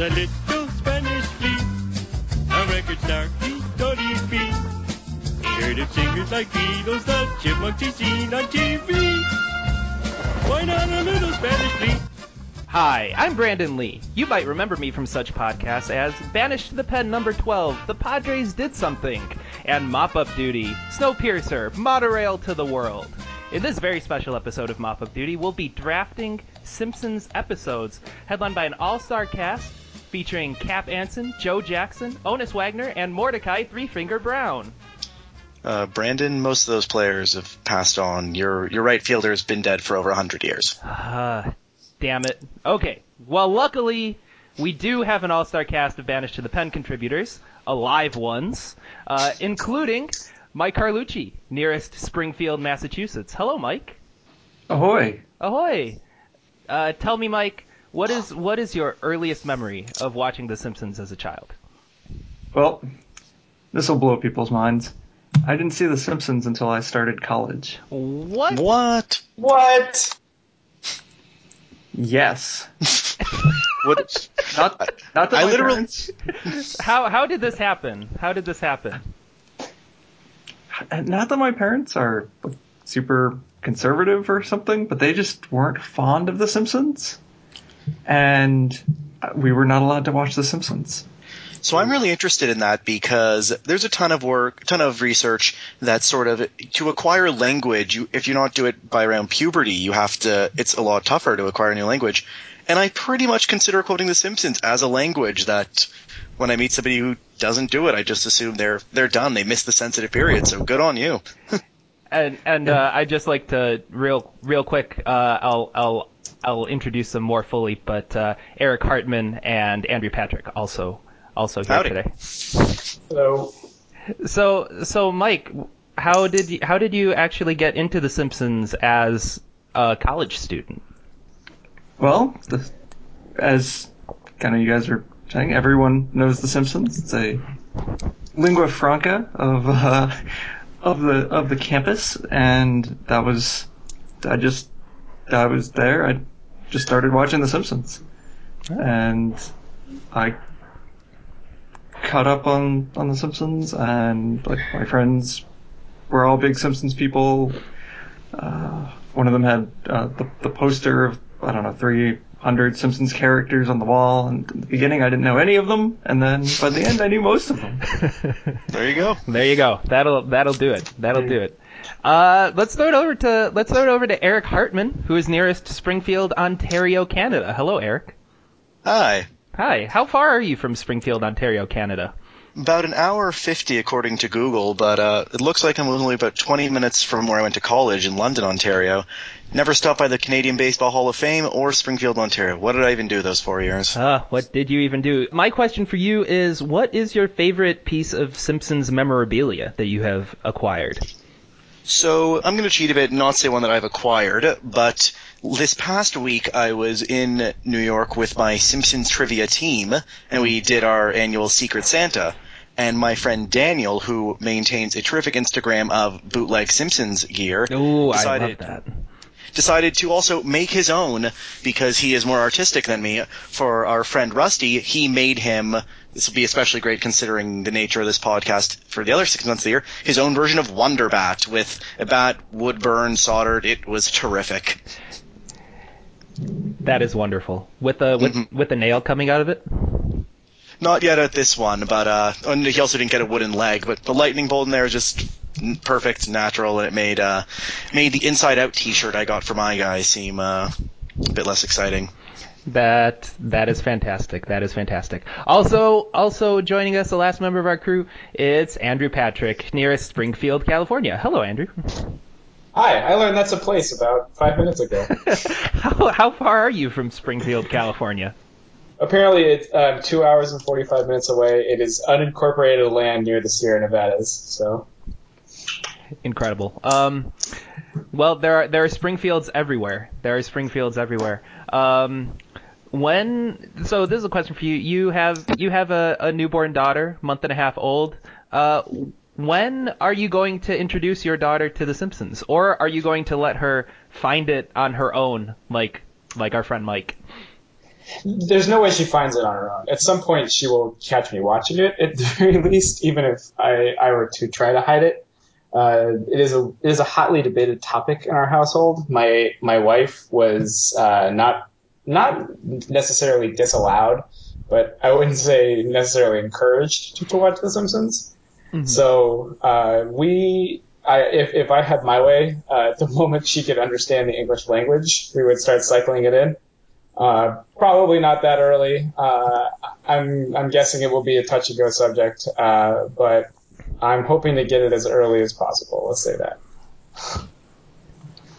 a little Spanish flea. A record star, he thought he'd be. He heard of singers like Beatles, the chipmunks he seen on TV. Why not a little Spanish flea? Hi, I'm Brandon Lee. You might remember me from such podcasts as Banished to the Pen number 12, The Padres Did Something, and Mop Up Duty, Snowpiercer, Monorail to the World. In this very special episode of Mop Up Duty, we'll be drafting Simpsons episodes, headlined by an all-star cast featuring Cap Anson, Joe Jackson, Honus Wagner, and Mordecai Three Finger Brown. Uh, Brandon, most of those players have passed on. Your your right fielder has been dead for over hundred years. Uh, damn it. Okay. Well, luckily, we do have an all-star cast of Banished to the Pen contributors, alive ones, uh, including Mike Carlucci, nearest Springfield, Massachusetts. Hello, Mike. Ahoy! Ahoy. Uh, tell me, Mike, what is what is your earliest memory of watching The Simpsons as a child? Well, this will blow people's minds. I didn't see The Simpsons until I started college. What? What? What? Yes. What? Not, not that I my literally- parents, How how did this happen? How did this happen? Uh, not that my parents are super conservative or something, but they just weren't fond of The Simpsons, and we were not allowed to watch The Simpsons. So I'm really interested in that because there's a ton of work, ton of research that sort of to acquire language. You, if you don't do it by around puberty, you have to. It's a lot tougher to acquire a new language. And I pretty much consider quoting The Simpsons as a language that when I meet somebody who doesn't do it, I just assume they're they're done. They missed the sensitive period. So good on you. And and uh, I just like to real real quick. Uh, I'll I'll I'll introduce them more fully, but uh, Eric Hartman and Andrew Patrick also also here Howdy. today. Hello. So so Mike, how did you, how did you actually get into The Simpsons as a college student? Well, the, as kind of you guys are saying, everyone knows The Simpsons. It's a lingua franca of uh, of the of the campus, and that was I just I was there. I just started watching The Simpsons, and I caught up on on The Simpsons, and like my friends were all big Simpsons people. Uh, one of them had uh, the the poster of I don't know three hundred Simpsons characters on the wall, and in the beginning I didn't know any of them, and then by the end I knew most of them. There you go. There you go. That'll that'll do it. That'll do it. Uh, let's throw it over to let's throw it over to Eric Hartman, who is nearest Springfield, Ontario, Canada. Hello, Eric. Hi. Hi. How far are you from Springfield, Ontario, Canada? About an hour fifty according to Google, but uh, it looks like I'm only about twenty minutes from where I went to college in London, Ontario. Never stopped by the Canadian Baseball Hall of Fame or Springfield, Ontario. What did I even do those four years? Uh, what did you even do? My question for you is, what is your favorite piece of Simpsons memorabilia that you have acquired? So I'm going to cheat a bit and not say one that I've acquired, but this past week I was in New York with my Simpsons trivia team, and we did our annual Secret Santa. And my friend Daniel, who maintains a terrific Instagram of bootleg Simpsons gear, Ooh, decided decided to also make his own because he is more artistic than me. For our friend Rusty, he made him. This will be especially great considering the nature of this podcast for the other six months of the year. His own version of Wonder Bat with a bat wood burn soldered. It was terrific. That is wonderful. With a with, Mhm. with a nail coming out of it. Not yet at this one, but uh, and he also didn't get a wooden leg. But the lightning bolt in there is just perfect, natural, and it made uh, made the Inside Out T-shirt I got for my guy seem uh, a bit less exciting. That that is fantastic. That is fantastic. Also also joining us, the last member of our crew, it's Andrew Patrick, nearest Springfield, California. Hello, Andrew. Hi, I learned that's a place about five minutes ago. how how far are you from Springfield, California? Apparently, it's um, two hours and 45 minutes away. It is unincorporated land near the Sierra Nevadas, so. Incredible. Um, well, there are there are Springfields everywhere. There are Springfields everywhere. Um, when so this is a question for you. You have you have a, a newborn daughter, month and a half old. Uh, when are you going to introduce your daughter to The Simpsons, or are you going to let her find it on her own, like like our friend Mike? there's no way she finds it on her own. At some point, she will catch me watching it. At the very least, even if I, I were to try to hide it, uh, it is a it is a hotly debated topic in our household. My my wife was uh, not not necessarily disallowed, but I wouldn't say necessarily encouraged to, to watch The Simpsons. So uh, we, I, if if I had my way, uh, the moment she could understand the English language, we would start cycling it in. Uh, probably not that early. Uh, I'm I'm guessing it will be a touch and go subject, uh, but I'm hoping to get it as early as possible. Let's say that.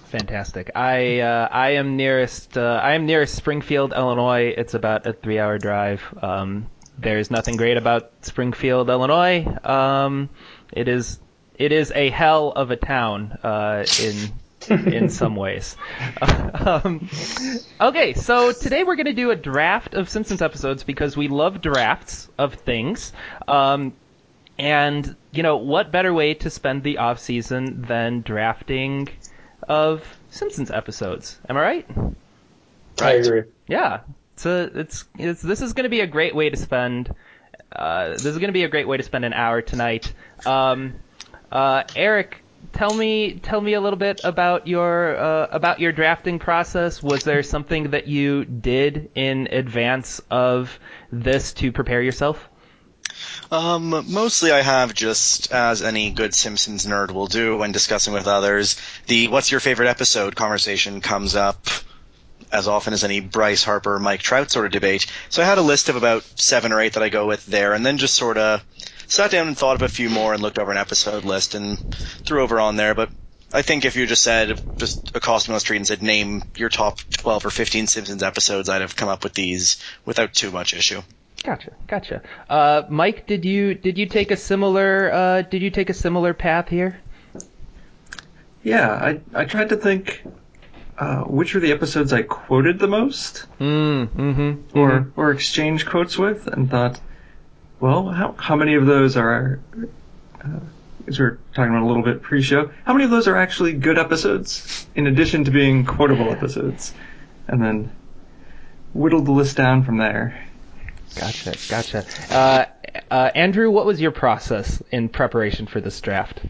Fantastic. I uh, I am nearest uh, I am nearest Springfield, Illinois. It's about a three hour drive. Um, there's nothing great about Springfield, Illinois. Um, it is it is a hell of a town uh, in in some ways. um, okay, so today we're going to do a draft of Simpsons episodes because we love drafts of things. Um, and you know what better way to spend the off season than drafting of Simpsons episodes? Am I right? I agree. Yeah. So it's, it's this is going to be a great way to spend. Uh, this is going to be a great way to spend an hour tonight. Um, uh, Eric, tell me tell me a little bit about your uh, about your drafting process. Was there something that you did in advance of this to prepare yourself? Um, mostly I have just, as any good Simpsons nerd will do when discussing with others, the what's your favorite episode conversation comes up as often as any Bryce Harper, Mike Trout sort of debate. So I had a list of about seven or eight that I go with there, and then just sort of sat down and thought of a few more and looked over an episode list and threw over on there. But I think if you just said, just accosted me on the street and said, name your top 12 or 15 Simpsons episodes, I'd have come up with these without too much issue. Gotcha, gotcha. Uh, Mike, did you did you take a similar uh, did you take a similar path here? Yeah, I I tried to think uh, which were the episodes I quoted the most Mm, mm-hmm. or or exchanged quotes with, and thought, well, how how many of those are, uh, as we were talking about a little bit pre-show, how many of those are actually good episodes in addition to being quotable episodes, and then whittled the list down from there. Gotcha, gotcha. Uh, uh, Andrew, what was your process in preparation for this draft?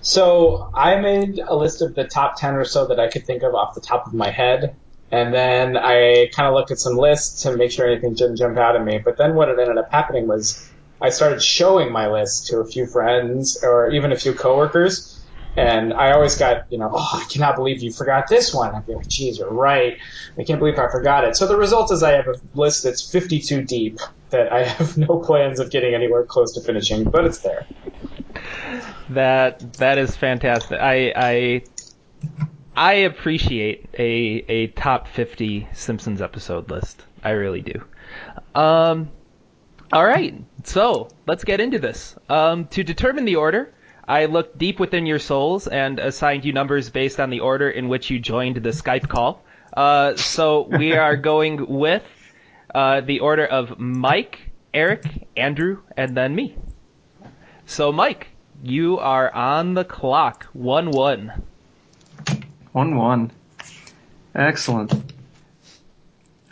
So I made a list of the top 10 or so that I could think of off the top of my head. And then I kind of looked at some lists to make sure anything didn't jump out at me. But then what ended up happening was I started showing my list to a few friends or even a few coworkers. And I always got, you know, oh, I cannot believe you forgot this one. I'd be like, geez, you're right. I can't believe I forgot it. So the result is I have a list that's 52 deep that I have no plans of getting anywhere close to finishing, but it's there. That that is fantastic. I I I appreciate a a top 50 Simpsons episode list. I really do. Um all right. So, let's get into this. Um to determine the order, I looked deep within your souls and assigned you numbers based on the order in which you joined the Skype call. Uh so we are going with uh the order of Mike, Eric, Andrew, and then me. So Mike, you are on the clock. One one. One one. Excellent.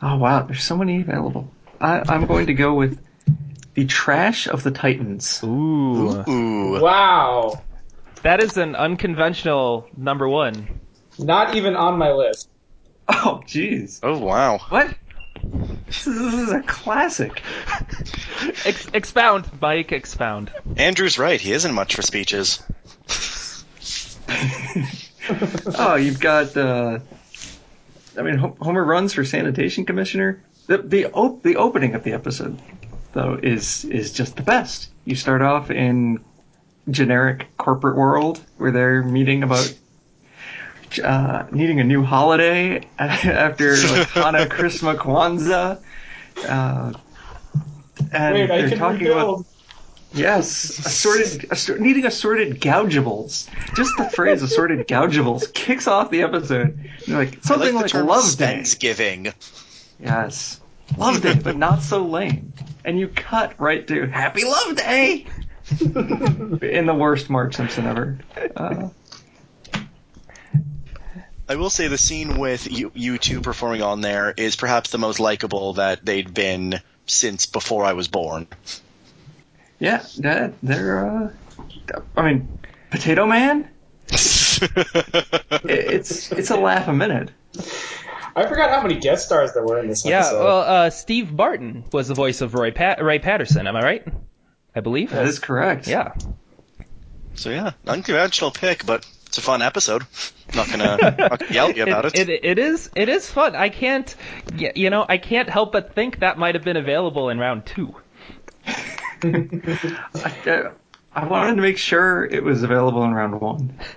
Oh wow, there's so many available. I, I'm going to go with the trash of the Titans. Ooh. Ooh. Wow. That is an unconventional number one. Not even on my list. Oh jeez. Oh wow. What? This is, a classic. Ex- expound, Mike, expound. Andrew's right. He isn't much for speeches. Oh, you've got. Uh, I mean, Homer runs for sanitation commissioner. The the op- the opening of the episode, though, is is just the best. You start off in generic corporate world where they're meeting about uh, needing a new holiday after like Hanukkah, Christmas, Kwanzaa. Uh, and Wait, they're can talking about. Yes, assorted, assor- needing assorted gougeables. Just the phrase assorted gougeables kicks off the episode. You're like I something like like, the term Love Day. Thanksgiving. Yes, Love Day, but not so lame. And you cut right to Happy Love Day in the worst Mark Simpson ever. Uh, I will say the scene with you, you two performing on there is perhaps the most likable that they'd been since before I was born. Yeah, that, they're. Uh, I mean, Potato Man. It- It's it's a laugh a minute. I forgot how many guest stars there were in this Yeah, episode. well, uh, Steve Martin was the voice of Roy Pat- Ray Patterson. Am I right? I believe. That is correct. Yeah. so yeah, unconventional pick, but it's a fun episode. Not gonna, not gonna yell at you about it. It, it is it is fun. I can't y- you know I can't help but think that might have been available in round two. I, uh, I wanted to make sure it was available in round one.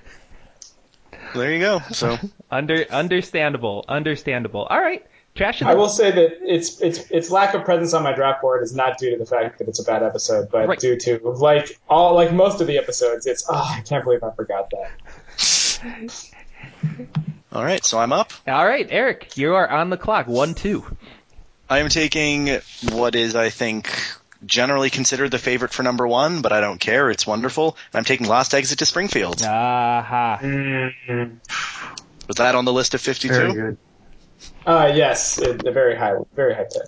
There you go. So Under understandable, understandable. All right, trash I will say that its its its lack of presence on my draft board is not due to the fact that it's a bad episode, but Right. due to like all like most of the episodes, it's oh I can't believe I forgot that. all right, so I'm up. All right, Eric, you are on the clock. One two. I am taking what is, I think, generally considered the favorite for number one, but I don't care. It's wonderful. And I'm taking Last Exit to Springfield. Aha. Was that on the list of 52? Very good. Uh yes, it, a very high very high tech.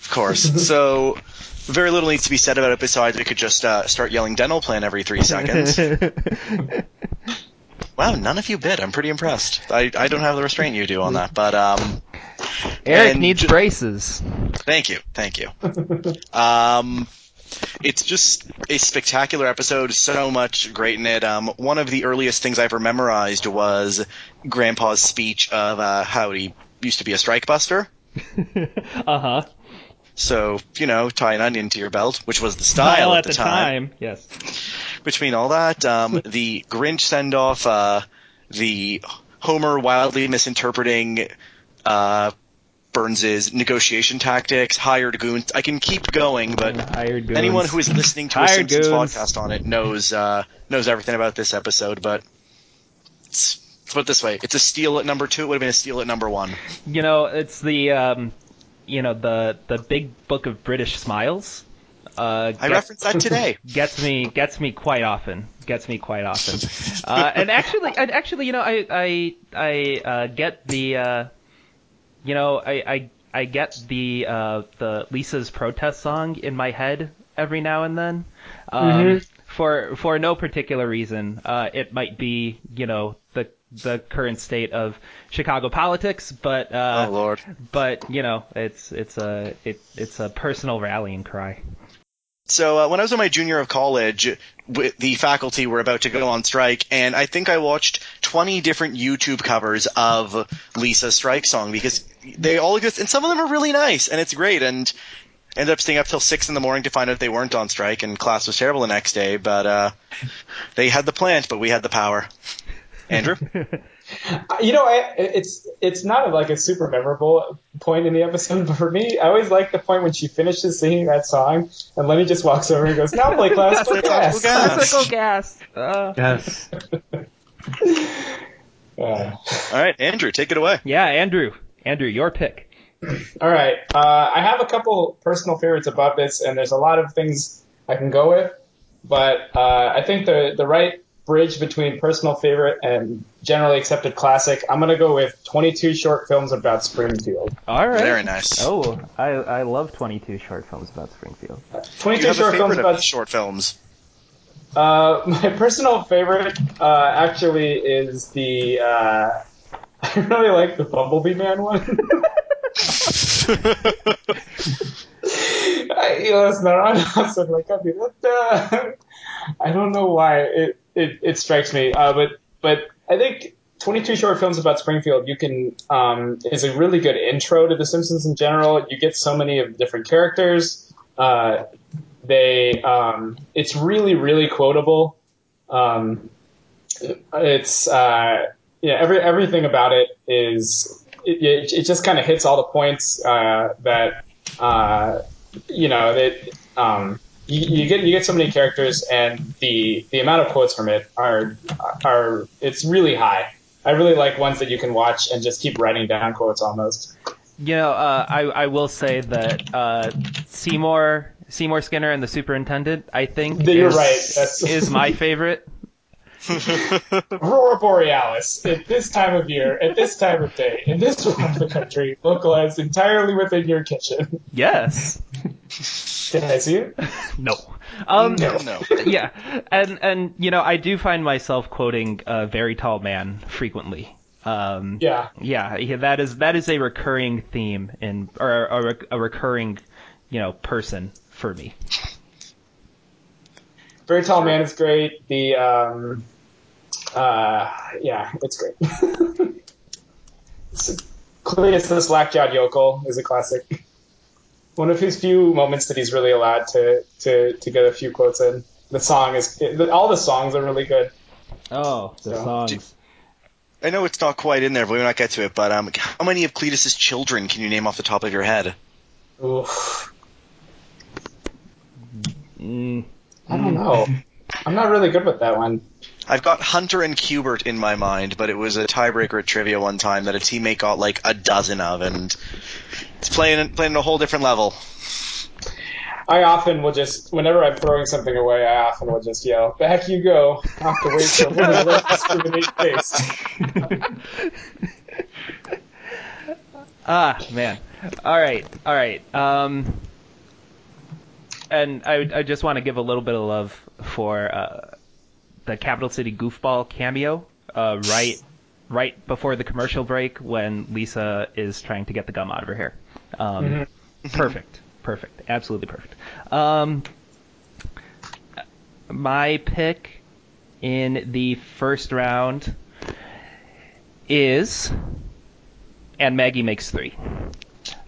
Of course. so, very little needs to be said about it besides we could just uh, start yelling dental plan every three seconds. wow, none of you bit. I'm pretty impressed. I, I don't have the restraint you do on that, but um, Eric needs ju- braces. Thank you, thank you. um, it's just a spectacular episode. So much great in it. Um, one of the earliest things I ever memorized was Grandpa's speech of uh, how he used to be a strike buster. Uh huh. So you know, tie an onion to your belt, which was the style at at the, time. Yes. Between all that, um, the Grinch send off, uh, the Homer wildly misinterpreting uh, Burns's negotiation tactics, hired goons. I can keep going, but anyone who is listening to a Hired Simpsons goons. podcast on it knows uh, knows everything about this episode. But let's put it this way: it's a steal at number two. It would have been a steal at number one. You know, it's the um, you know the the big book of British smiles. Uh, I gets, referenced that today. gets me gets me quite often. Gets me quite often. Uh, and actually, and actually, you know, I I I uh, get the uh, you know I I I get the uh, the Lisa's protest song in my head every now and then. Um, For for no particular reason. Uh, it might be you know the current state of Chicago politics, but uh, oh lord. but you know it's it's a it, it's a personal rallying cry. So uh, when I was in my junior of college, w- the faculty were about to go on strike, and I think I watched 20 different YouTube covers of Lisa's strike song because they all exist, and some of them are really nice, and it's great. And ended up staying up till six in the morning to find out they weren't on strike, and class was terrible the next day. But uh, they had the plant, but we had the power. Andrew, You know, I, it's it's not like a super memorable point in the episode, but for me, I always like the point when she finishes singing that song and Lenny just walks over and goes, "Now play classical gas." Gas. Classical gas. Uh, Yes. Uh, all right, Andrew, take it away. yeah, Andrew. Andrew, your pick. all right, uh, I have a couple personal favorites above this, and there's a lot of things I can go with, but uh, I think the the right bridge between personal favorite and generally accepted classic, I'm gonna go with 22 short films about Springfield. All right. Very nice. Oh, I I love 22 short films about Springfield. 22 you have a short films about of short films? Uh, my personal favorite uh, actually is the. Uh, I really like the Bumblebee Man one. I, you know, it's not on awesome. Like, I, mean, what the- I don't know why it, it, it strikes me, uh, but but I think 22 short films about Springfield you can um, is a really good intro to The Simpsons in general. You get so many of the different characters. Uh, they um, it's really really quotable. Um, it's uh, yeah every everything about it is it, it, just kind of hits all the points uh, that uh, you know that um, you, you get you get so many characters and the the amount of quotes from it are are it's really high. I really like ones that you can watch and just keep writing down quotes almost. You know, uh, I I will say that uh, Seymour Seymour Skinner and the Superintendent, I think, You're is, right. That's- is my favorite. Aurora Borealis at this time of year, at this time of day, in this part of the country, localized entirely within your kitchen. Yes. Can I see it? No. Um, no, no. yeah, and and you know I do find myself quoting a very tall man frequently. Um, Yeah. yeah, yeah, that is that is a recurring theme in or a, a recurring, you know, person for me. Very tall man is great. The um, uh, yeah, it's great. Cletus the slack-jawed yokel is a classic. One of his few moments that he's really allowed to to to get a few quotes in. The song is all the songs are really good. Oh, the So- songs. I know it's not quite in there, but we will not get to it. But um, how many of Cletus's children can you name off the top of your head? Oof. Mm, I don't know. I'm not really good with that one. I've got Hunter and Cubert in my mind, but it was a tiebreaker at trivia one time that a teammate got like a dozen of, and it's playing playing at a whole different level. I often will just, whenever I'm throwing something away, I often will just yell, "Back you go!" I have to wait for one of the discriminate face. ah, man. All right, all right. Um, and I I just want to give a little bit of love for uh, the Capital City Goofball cameo. Uh, right, right before the commercial break when Lisa is trying to get the gum out of her hair. Um, Perfect, perfect, absolutely perfect. Um, my pick in the first round is, and Maggie makes three.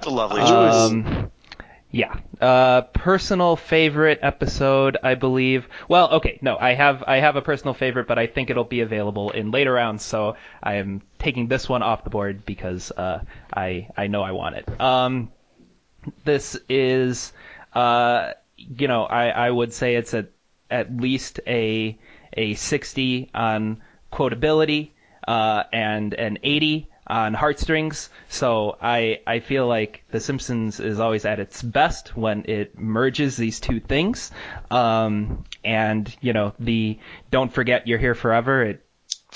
A lovely choice. Um, yeah. Uh, personal favorite episode, I believe. Well, okay, no, I have I have a personal favorite, but I think it'll be available in later rounds, so I am taking this one off the board because uh, I I know I want it. Um, this is, uh, you know, I I would say it's at at least a a 60 on quotability uh, and an 80 on heartstrings. So I I feel like The Simpsons is always at its best when it merges these two things. Um, and you know the don't forget you're here forever. It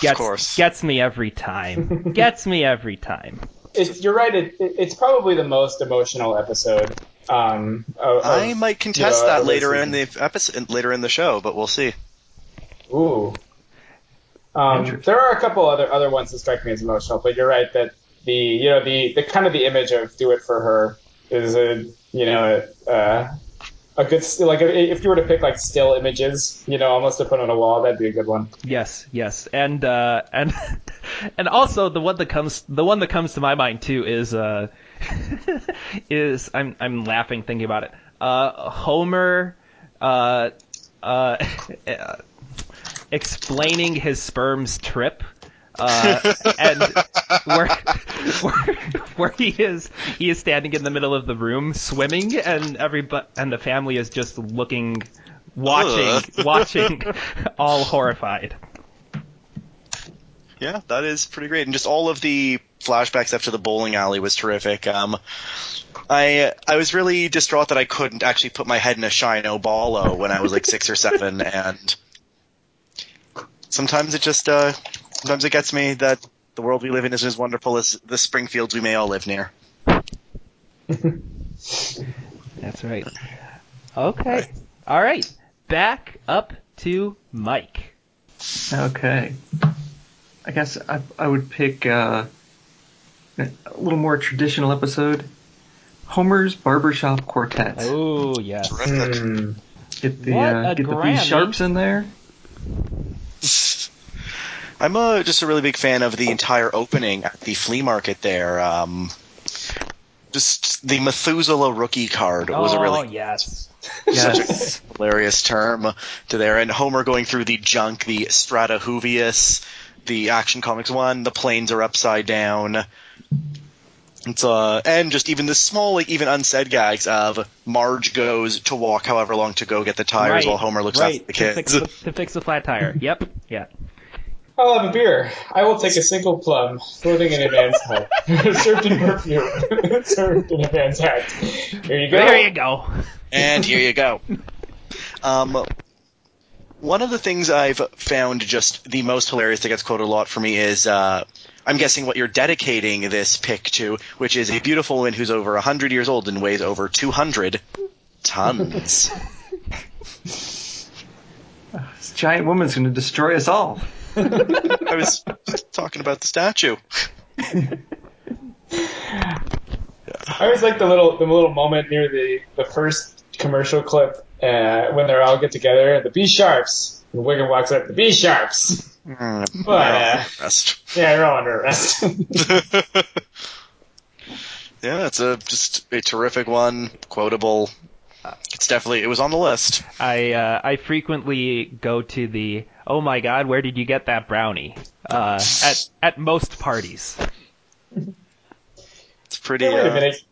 gets course. gets me every time. gets me every time. It's, you're right. It, it, it's probably the most emotional episode. Um, of, of- I might contest you know, that later this in the episode, later in the show, but we'll see. Ooh. Um, there are a couple other other ones that strike me as emotional, but you're right that the you know the the kind of the image of "do it for her" is a you know uh, a good like if you were to pick like still images, you know, almost to put on a wall, that'd be a good one. Yes, yes, and uh, and and also the one that comes the one that comes to my mind too is uh, is I'm I'm laughing thinking about it. Uh, Homer, uh, uh, explaining his sperm's trip. Uh, and where, where where he is he is standing in the middle of the room swimming and every and the family is just looking watching watching all horrified Yeah, that is pretty great, and just all of the flashbacks after the bowling alley was terrific. Um, I I was really distraught that I couldn't actually put my head in a Shino Ballo when I was like six or seven, and sometimes it just uh, sometimes it gets me that the world we live in isn't as wonderful as the Springfields we may all live near. That's right. Okay. All right. Back up to Mike. Okay. I guess I, I would pick uh, a little more traditional episode. Homer's Barbershop Quartet. Oh yes. Terrific. Hmm. Get the What uh, a get the Be Sharps in there. I'm uh, just a really big fan of the entire opening at the flea market there. Um, just the Methuselah rookie card was a oh really yes. Yes. hilarious term to there. And Homer going through the junk, the Strata Stratohuvius, the Action Comics one, the planes are upside down. It's uh, and just even the small, like even unsaid gags of Marge goes to walk however long to go get the tires right. while Homer looks right. after the to fix kids. to fix the flat tire. Yep. Yeah. I'll have a beer. I will take a single plum, floating in a man's hat, served in perfume, served in a man's hat. Here you go. There you go. and here you go. Um, One of the things I've found just the most hilarious that gets quoted a lot for me is uh, I'm guessing what you're dedicating this pick to, which is a beautiful woman who's over 100 years old and weighs over 200 tons. This giant woman's going to destroy us all. I was talking about the statue. I always like the little the little moment near the the first commercial clip uh, when they're all get together. The Be Sharps. And Wiggum walks up. The Be Sharps. Mm, But uh, rest. yeah, you're all under arrest. yeah, it's a just a terrific one, quotable. It's definitely it was on the list. I uh, I frequently go to the oh my god, where did you get that brownie? Uh, at at most parties. It's pretty. Hey, wait a uh, minute.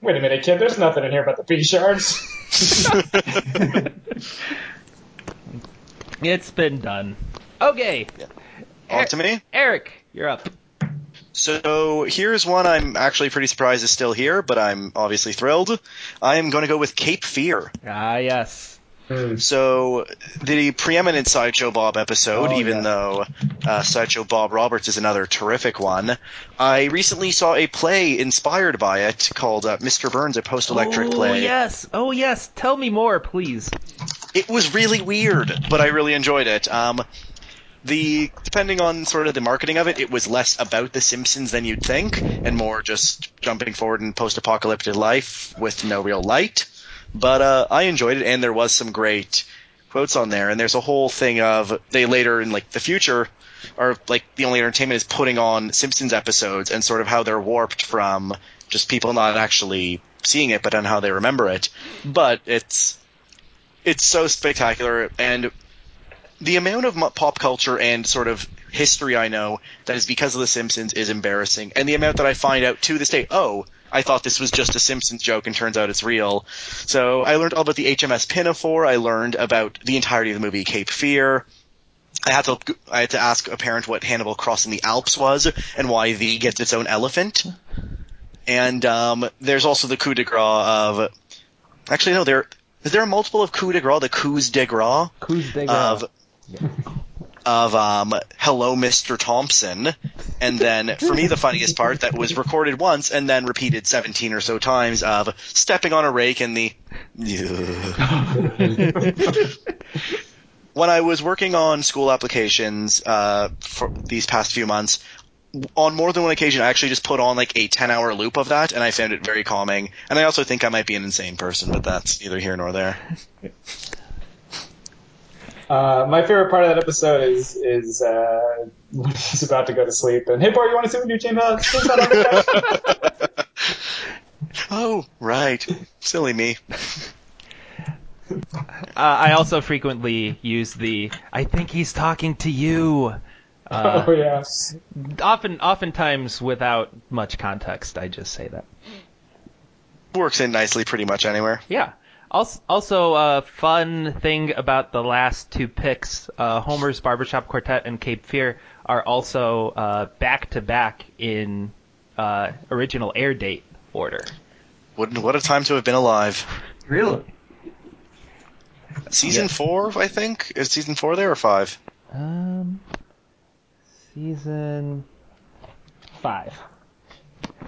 Wait a minute, kid. There's nothing in here but the Be Sharps. It's been done. Okay, on to me. Eric, you're up. So here's one I'm actually pretty surprised is still here, but I'm obviously thrilled. I am going to go with Cape Fear. Ah, yes. So the preeminent Sideshow Bob episode, Oh, even yeah. though uh, Sideshow Bob Roberts is another terrific one, I recently saw a play inspired by it called uh, Mr. Burns, a post-electric oh, play. yes. Oh, yes. Tell me more, please. It was really weird, but I really enjoyed it. Um, the depending on sort of the marketing of it, it was less about the Simpsons than you'd think, and more just jumping forward in post-apocalyptic life with no real light. But uh, I enjoyed it, and there was some great quotes on there. And there's a whole thing of they later in like the future are like the only entertainment is putting on Simpsons episodes and sort of how they're warped from just people not actually seeing it, but on how they remember it. But it's it's so spectacular, and the amount of pop culture and sort of history I know that is because of The Simpsons is embarrassing, and the amount that I find out to this day, oh, I thought this was just a Simpsons joke, and turns out it's real. So I learned all about the HMS Pinafore. I learned about the entirety of the movie Cape Fear. I had to I had to ask a parent what Hannibal crossing the Alps was and why the gets its own elephant. And um, there's also the coup de grace of. Actually, no. There is there a multiple of coup de grace? The coups de grace Who's big? of of um, "Hello, Mr. Thompson," and then for me the funniest part that was recorded once and then repeated seventeen or so times of stepping on a rake and the. when I was working on school applications uh, for these past few months, on more than one occasion, I actually just put on like a ten-hour loop of that, and I found it very calming. And I also think I might be an insane person, but that's neither here nor there. Uh, my favorite part of that episode is is uh, when he's about to go to sleep and hey boy, you want to see the new James Bond? James Bond architect?" Oh, right, silly me. Uh, I also frequently use the I think he's talking to you. Uh, oh yeah. often, oftentimes without much context, I just say that. Works in nicely pretty much anywhere. Yeah. Also, also a fun thing about the last two picks, uh, Homer's Barbershop Quartet and Cape Fear, are also uh, back to back in uh, original air date order. What, what a time to have been alive. Really? Season Yeah. four, I think. Is season four there or five? Um, season five.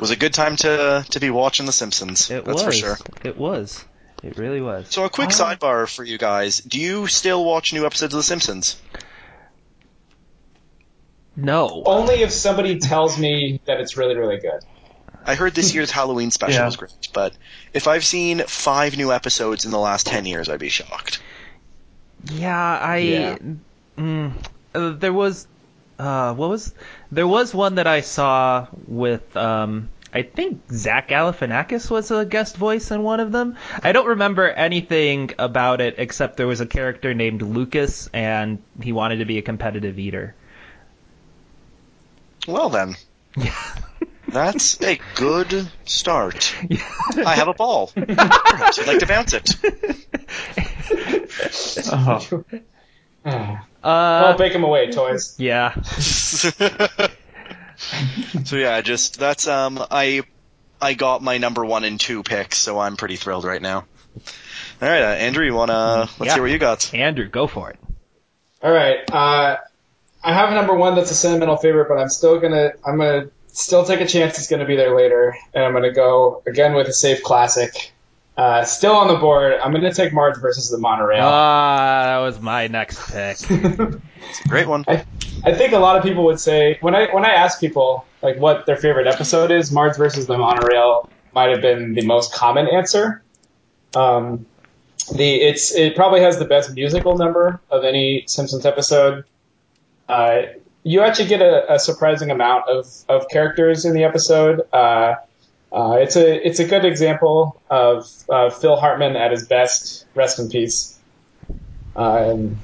Was a good time to to be watching The Simpsons. It that's was. for sure. It was. It really was. So a quick sidebar for you guys: Do you still watch new episodes of The Simpsons? No. Only if somebody tells me that it's really really good. I heard this year's Halloween special Yeah. was great, but if I've seen five new episodes in the last ten years, I'd be shocked. Yeah, I. Yeah. Mm, uh, there was. Uh, what was? There was one that I saw with. Um, I think Zach Galifianakis was a guest voice in one of them. I don't remember anything about it except there was a character named Lucas and he wanted to be a competitive eater. Well then, Yeah. that's a good start. I have a ball. Perhaps you'd like to bounce it. Oh, well, Uh, bake them away, toys. yeah. So yeah, just that's um I I got my number one and two picks, so I'm pretty thrilled right now. All right, uh, Andrew, you wanna let's Yeah. see what you got. Andrew, go for it. All right. Uh, I have a number one that's a sentimental favorite, but I'm still gonna I'm gonna still take a chance it's gonna be there later, and I'm gonna go again with a safe classic. Uh, still on the board. I'm gonna take Marge versus the monorail. Ah, that was my next pick. It's a great one. I, I think a lot of people would say when I when I ask people like what their favorite episode is, Marge versus the monorail might have been the most common answer. Um, the it's it probably has the best musical number of any Simpsons episode. Uh, you actually get a, a surprising amount of, of characters in the episode. Uh, uh, it's a it's a good example of uh, Phil Hartman at his best. Rest in peace. Um,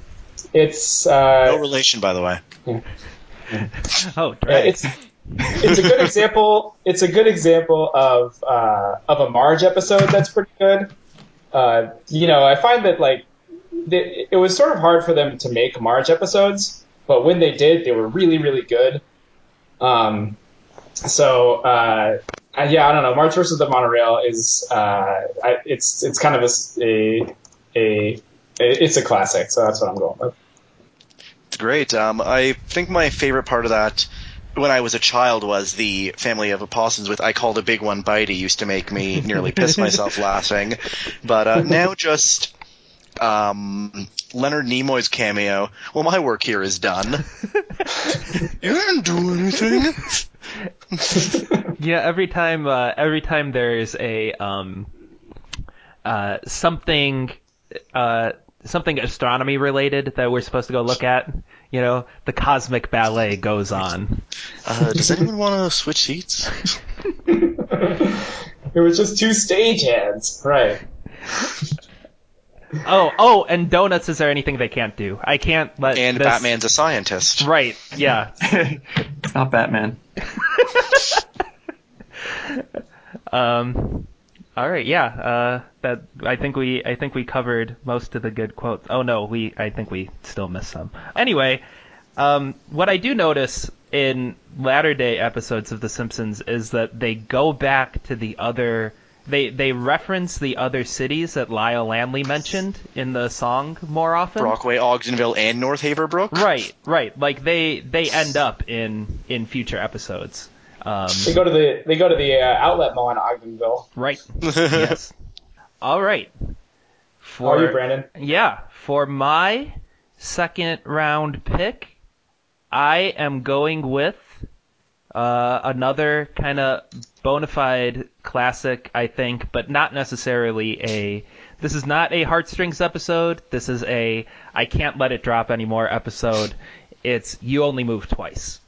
it's uh, No relation, by the way. Oh, Yeah, right. it's it's a good example. It's a good example of uh, of a Marge episode that's pretty good. Uh, you know, I find that like they, it was sort of hard for them to make Marge episodes, but when they did, they were really really good. Um, so uh, yeah, I don't know. Marge versus the monorail is uh, I, it's it's kind of a, a a it's a classic. So that's what I'm going with. It's great. Um, I think my favorite part of that when I was a child was the family of opossums with I called a big one bitey used to make me nearly piss myself laughing. But uh, now just um, Leonard Nimoy's cameo. Well, my work here is done. you didn't do anything. Yeah, every time uh, every time there's a um uh something uh something astronomy related that we're supposed to go look at, you know, the cosmic ballet goes on. Uh, does anyone want to switch seats? It was just two stagehands, right? Oh, oh, and donuts is there anything they can't do? I can't let And this... Batman's a scientist. Right, yeah. it's not Batman. Um, all right, yeah. Uh, that I think we I think we covered most of the good quotes. Oh no, we I think we still missed some. Anyway, um, what I do notice in latter day episodes of The Simpsons is that they go back to the other. They they reference the other cities that Lyle Lanley mentioned in the song more often. Brockway, Ogdenville, and North Haverbrook. Right, right. Like they they end up in in future episodes. Um, They go to the they go to the uh, outlet mall in Ogdenville. right. yes. All right. How are you, Brandon? Yeah, for my second round pick, I am going with uh, another kind of bona fide classic, I think, but not necessarily a. This is not a heartstrings episode. This is a I can't let it drop anymore episode. It's you only move twice.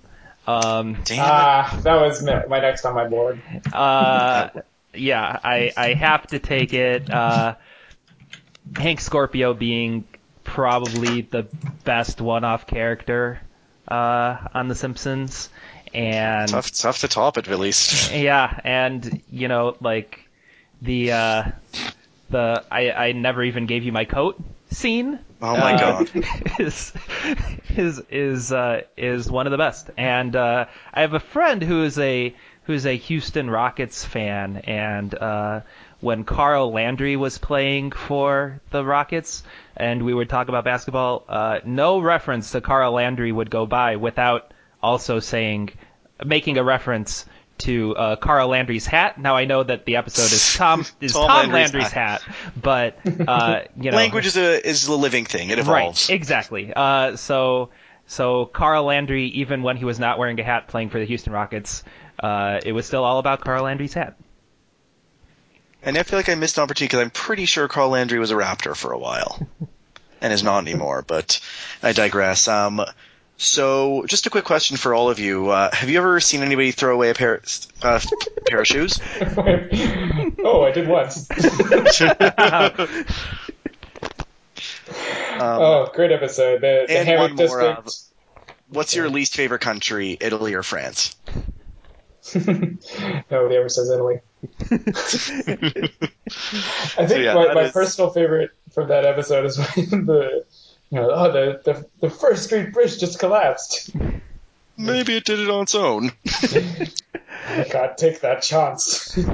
Um, Damn it. Ah, that was my my next on my board. uh, yeah, I I have to take it. Uh, Hank Scorpio being probably the best one-off character uh, on The Simpsons, and tough, tough to top it, at least. yeah, and you know, like the uh, the I I never even gave you my coat scene. Oh my uh, god. is is is uh, is one of the best. And uh, I have a friend who is a who's a Houston Rockets fan, and uh, when Carl Landry was playing for the Rockets, and we would talk about basketball, uh, no reference to Carl Landry would go by without also saying, making a reference to uh, Carl Landry's hat. Now I know that the episode is Tom is Tom Tom, Landry's Landry's, hat. but uh, you know, Language is a is a living thing. It evolves. Right, exactly. Uh, so, so Carl Landry, even when he was not wearing a hat playing for the Houston Rockets, uh, it was still all about Carl Landry's hat. And I feel like I missed an opportunity because I'm pretty sure Carl Landry was a Raptor for a while, and is not anymore. But I digress. Um, so just a quick question for all of you: uh, Have you ever seen anybody throw away a pair uh, pair of shoes? oh, I did once. Um, oh, great episode. The, the And one more, District. What's your least favorite country, Italy or France? Nobody ever says Italy. I think yeah, my, my is- personal favorite from that episode is when the oh the the, the First Street Bridge just collapsed. Maybe it did it on its own. I can't take that chance.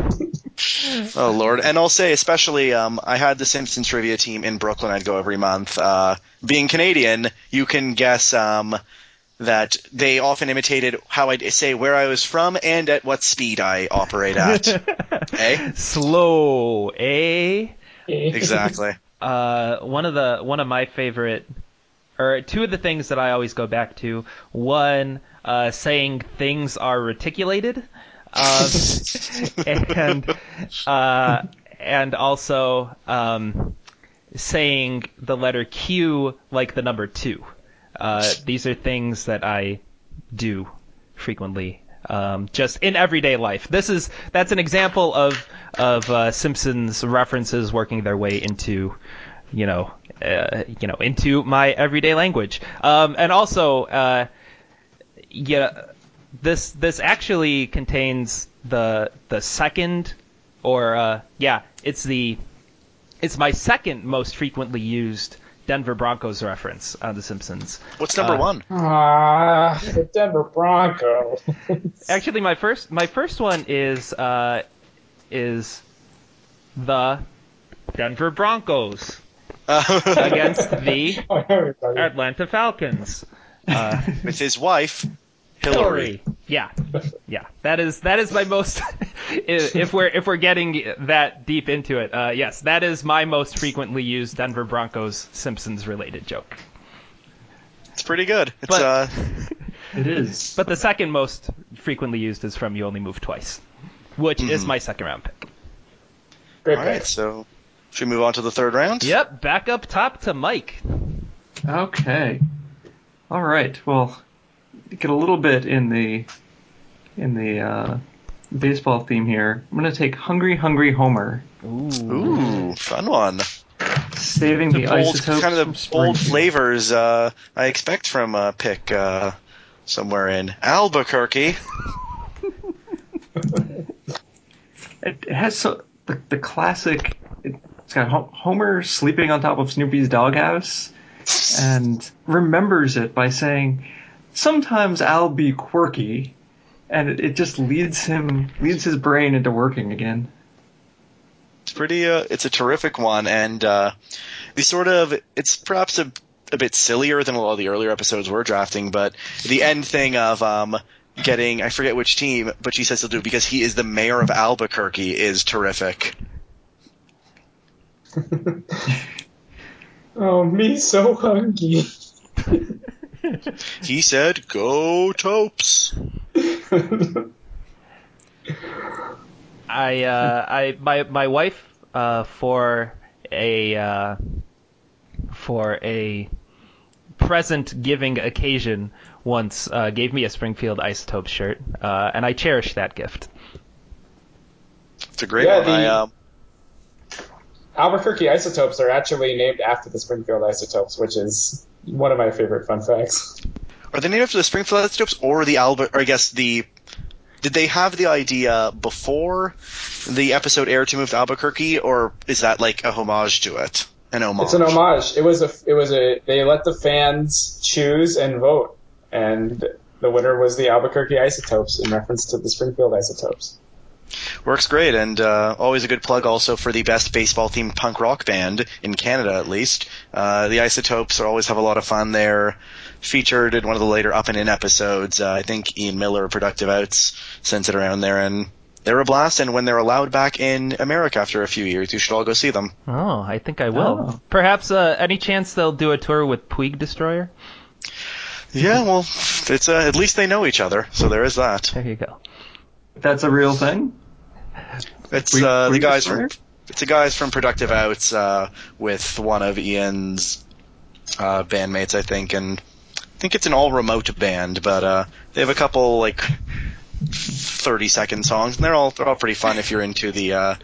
Oh lord! And I'll say, especially, um, I had the Simpsons trivia team in Brooklyn. I'd go every month. Uh, being Canadian, you can guess um, that they often imitated how I'd say where I was from and at what speed I operate at. eh? Slow, eh? Exactly. Uh, one of the one of my favorite, or two of the things that I always go back to. One, uh, saying things are reticulated, um, and uh, and also um, saying the letter Q like the number two. Uh, these are things that I do frequently, um, just in everyday life. This is that's an example of of uh, Simpsons references working their way into, you know, uh, you know, into my everyday language. Um, and also, uh, yeah, this this actually contains the the second, or uh, yeah, it's the it's my second most frequently used Denver Broncos reference on The Simpsons. What's number Uh, one? Ah, the Denver Broncos. Actually, my first my first one is uh, is the Denver Broncos against the Oh. Atlanta Falcons. Uh, With his wife, Hillary. Yeah, yeah. That is that is my most. if if we're if we're getting that deep into it, uh, yes, that is my most frequently used Denver Broncos Simpsons related joke. It's pretty good. It's But- uh, It is. But the second most frequently used is from You Only Move Twice, which is my second round pick. Great all pick. right. So, should we move on to the third round? Yep, back up top to Mike. Okay. All right. Well, get a little bit in the in the uh, baseball theme here. I'm gonna take Hungry Hungry Homer, Ooh, fun one. saving the, old, isotopes kind of the old flavors uh, I expect from a pick uh, somewhere in Albuquerque. It, it has so the, the classic. It, it's got Homer sleeping on top of Snoopy's doghouse, and remembers it by saying, "Sometimes I'll be quirky," and it, it just leads him leads his brain into working again. It's pretty. Uh, it's a terrific one, and uh, the sort of it's perhaps a, a bit sillier than a lot of the earlier episodes we're drafting, but the end thing of um, getting I forget which team, but she says he'll do it because he is the mayor of Albuquerque is terrific. Oh, me so hungry. He said, "Go Topes." I uh, I my my wife uh, for a uh, for a present giving occasion once uh, gave me a Springfield Isotope shirt, uh, and I cherish that gift. It's a great Yeah, one. the- I, um, Albuquerque isotopes are actually named after the Springfield isotopes, which is one of my favorite fun facts. Are they named after the Springfield Isotopes or the Albert? Or I guess the. Did they have the idea before the episode aired to move to Albuquerque, or is that like a homage to it? An homage. It's an homage. It was a. It was a. They let the fans choose and vote, and the winner was the Albuquerque isotopes in reference to the Springfield isotopes. Works great, and uh, always a good plug also for the best baseball themed punk rock band in Canada, at least. Uh, the Isotopes are always have a lot of fun. They're featured in one of the later Up and In episodes. Uh, I think Ian Miller, Productive Outs, sends it around there, and they're a blast. And when they're allowed back in America after a few years, you should all go see them. Oh, I think I will. Oh. Perhaps uh, any chance they'll do a tour with Puig Destroyer? Yeah, well, it's uh, at least they know each other, so there is that. There you go. That's a real thing. It's We- uh, the guys from it's the guys from Productive Outs uh, with one of Ian's uh, bandmates, I think, and I think it's an all remote band, but uh, they have a couple like thirty second songs, and they're all they're all pretty fun if you're into the uh,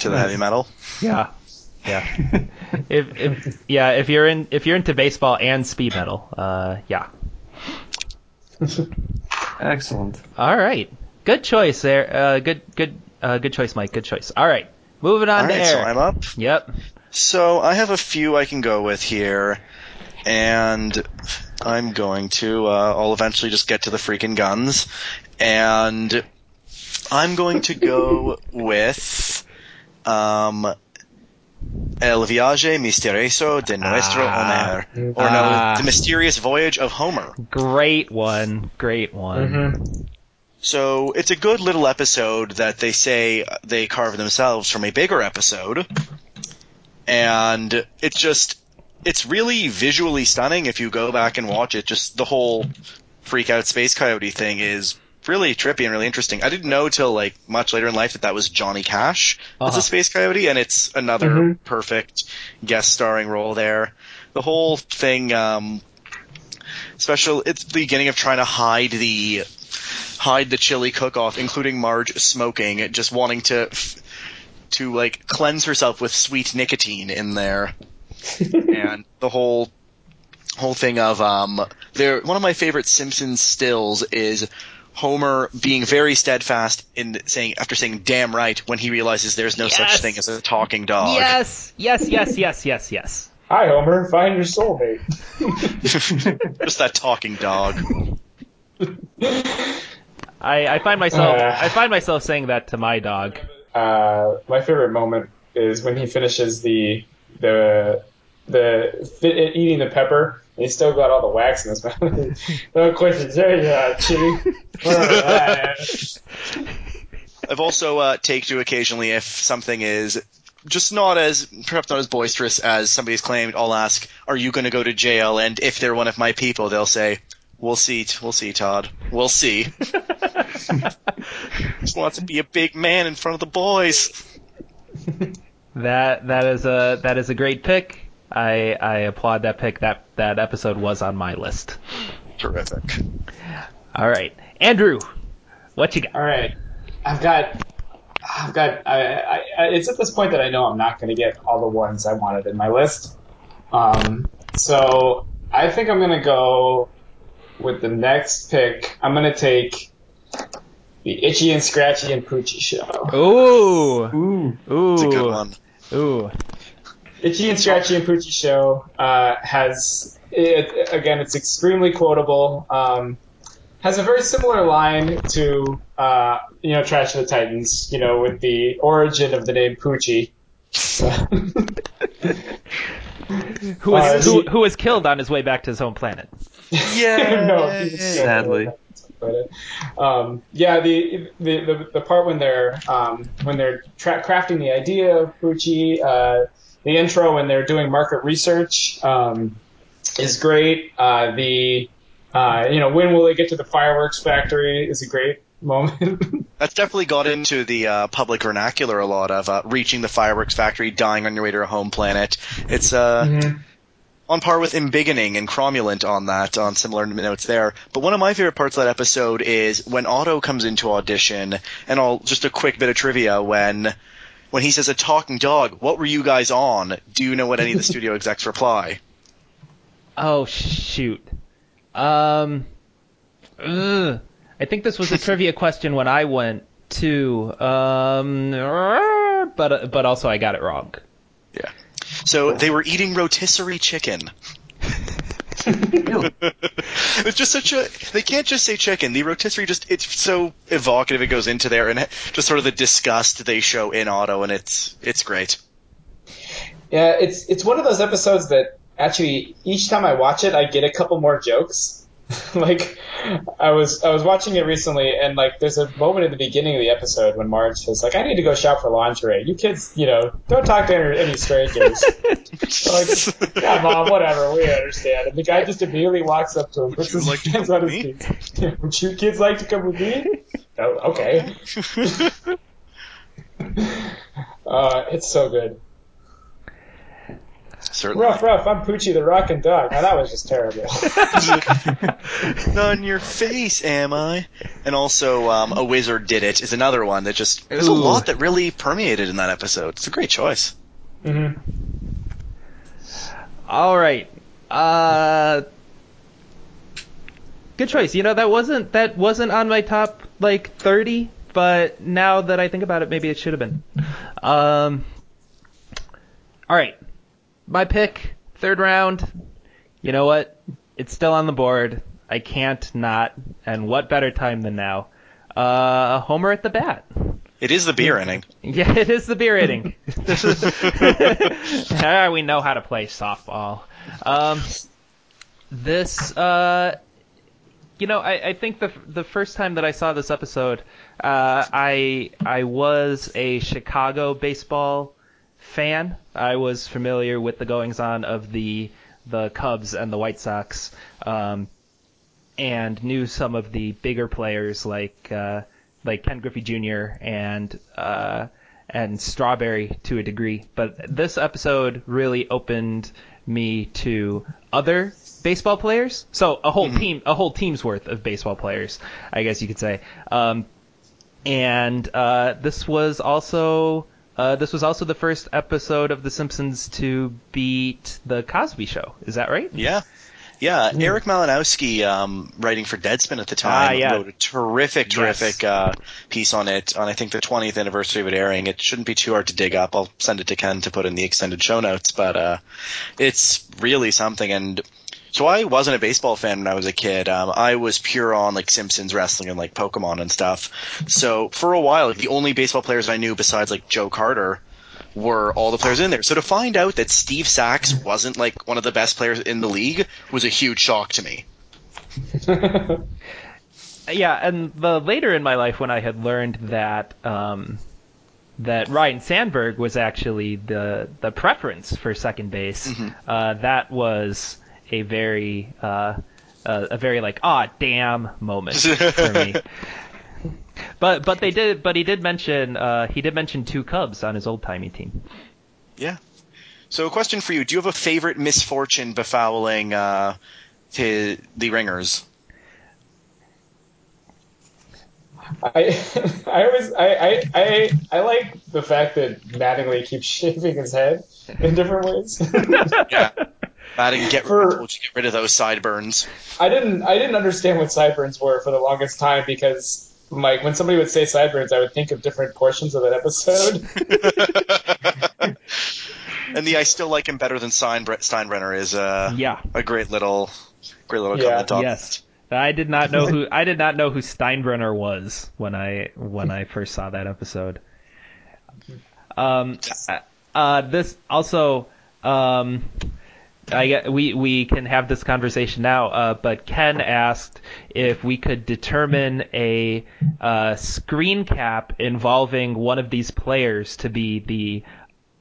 to the heavy metal. Yeah. Yeah. if, if yeah, if you're in if you're into baseball and speed metal, uh, yeah. Excellent. All right. Good choice there. Uh, good good uh, good choice, Mike. Good choice. All right. Moving on All to so I'm up. Yep. So I have a few I can go with here, and I'm going to. Uh, I'll eventually just get to the freaking guns, and I'm going to go with um, El viaje misterioso de nuestro Ah. Homer, or Ah. no, the mysterious voyage of Homer. Great one. Great one. Mm-hmm. So it's a good little episode that they say they carve themselves from a bigger episode, and it's just it's really visually stunning if you go back and watch it. Just the whole freak out space coyote thing is really trippy and really interesting. I didn't know till like much later in life that that was Johnny Cash as Uh-huh. a space coyote, and it's another Mhm. perfect guest starring role there. The whole thing, um, special. It's the beginning of trying to hide the hide the chili cook-off, including Marge smoking, just wanting to f- to like cleanse herself with sweet nicotine in there, and the whole whole thing of um, there. One of my favorite Simpsons stills is. Homer being very steadfast in saying after saying "damn right" when he realizes there's no such thing as a talking dog. Yes. Yes. Yes. Yes. Yes. Yes. Hi, Homer. Find your soulmate. Just that talking dog. I, I find myself Uh. I find myself saying that to my dog. Uh, my favorite moment is when he finishes the the the fi- eating the pepper. And he's still got all the wax in his mouth. no questions there, yeah, chili. I've also uh, take to occasionally if something is just not as perhaps not as boisterous as somebody's claimed. I'll ask, "Are you going to go to jail?" And if they're one of my people, they'll say, "We'll see. We'll see, Todd. We'll see." just wants to be a big man in front of the boys. That that is a that is a great pick. I I applaud that pick. That that episode was on my list. Terrific. All right, Andrew, what you got? All right, I've got, I've got. I, I, I, it's at this point that I know I'm not going to get all the ones I wanted in my list. Um, so I think I'm going to go with the next pick. I'm going to take the Itchy and Scratchy and Poochie show. Ooh, Ooh. ooh, It's a good one. Ooh, Itchy and Scratchy and Poochie show uh, has it, again. It's extremely quotable. Um, has a very similar line to uh, you know Trash of the Titans. You know, with the origin of the name Poochie. who was Uh, who, who was killed on his way back to his home planet? Yeah. no, he Sadly. But, um, yeah, the, the the the part when they're um, when they're tra- crafting the idea of Poochie, uh, the intro when they're doing market research um, is great. Uh, the uh, you know when will they get to the fireworks factory is a great moment. That's definitely got into the uh, public vernacular a lot of uh, reaching the fireworks factory, dying on your way to a home planet. It's uh, on par with embiggening and cromulent on that, on similar notes there. But one of my favorite parts of that episode is when Otto comes into audition, and I'll just a quick bit of trivia when when he says a talking dog. What were you guys on? Do you know what any of the studio execs reply? Oh shoot. Um. Ugh. I think this was a trivia question when I went to. Um. But but also I got it wrong. Yeah. So they were eating rotisserie chicken. It's just such a they can't just say chicken the rotisserie just it's so evocative it goes into there and just sort of the disgust they show in Otto and it's it's great Yeah, it's it's one of those episodes that actually each time I watch it, I get a couple more jokes. like I was I was watching it recently, and like there's a moment at the beginning of the episode when Marge says like I need to go shop for lingerie. You kids, you know, don't talk to any, any strangers. like, yeah, mom, whatever, we understand. And the guy just immediately walks up to him, puts his like hands on his me? knees. Would you kids like to come with me? oh, okay. Uh, it's so good. Certainly Rough, rough. I'm Poochie the Rockin' Dog. Now that was just terrible. on your face am I and also um, a wizard did it is another one that just there's a lot that really permeated in that episode it's a great choice hmm All right. Uh. Good choice. You know that wasn't that wasn't on my top like 30, but now that I think about it, maybe it should have been. Um. All right. My pick, third round. You know what? It's still on the board. I can't not. And what better time than now? Uh, Homer at the bat. It is the beer inning. Yeah, it is the beer inning. ah, we know how to play softball. Um, this, uh, you know, I, I think the the first time that I saw this episode, uh, I I was a Chicago baseball fan. I was familiar with the goings on of the the Cubs and the White Sox, um, and knew some of the bigger players like uh, like Ken Griffey Jr. and uh, and Strawberry to a degree. But this episode really opened me to other baseball players. So a whole team, a whole team's worth of baseball players, I guess you could say. Um, and uh, this was also uh, this was also the first episode of The Simpsons to beat the Cosby Show. Is that right? Yeah. Yeah, Erik Malinowski, um, writing for Deadspin at the time, Ah, yeah. wrote a terrific, Yes. terrific uh, piece on it on I think the 20th anniversary of it airing. It shouldn't be too hard to dig up. I'll send it to Ken to put in the extended show notes, but uh, it's really something. And so I wasn't a baseball fan when I was a kid. Um, I was pure on like Simpsons, wrestling, and like Pokemon and stuff. So for a while, like, the only baseball players I knew besides like Joe Carter were all the players in there. So to find out that Steve Sax wasn't like one of the best players in the league was a huge shock to me. Yeah, and the later in my life when I had learned that um, that Ryne Sandberg was actually the the preference for second base, uh, that was a very uh, uh, a very like ah damn moment for me. But but they did but he did mention uh, he did mention two Cubs on his old timey team. Yeah. So a question for you: Do you have a favorite misfortune befouling uh, to the Ringers? I I always I, I I I like the fact that Mattingly keeps shaving his head in different ways. Yeah. Batting, get For- told you get rid of those sideburns. I didn't I didn't understand what sideburns were for the longest time because like when somebody would say sideburns, I would think of different portions of that episode. and the I still like him better than Steinbre- Steinbrenner is uh, Yeah. a great little, great little Yeah. comment on Yes. I did not know who I did not know who Steinbrenner was when I when I first saw that episode. Um, uh, this also, um, I we we can have this conversation now. Uh, but Ken asked if we could determine a uh, screen cap involving one of these players to be the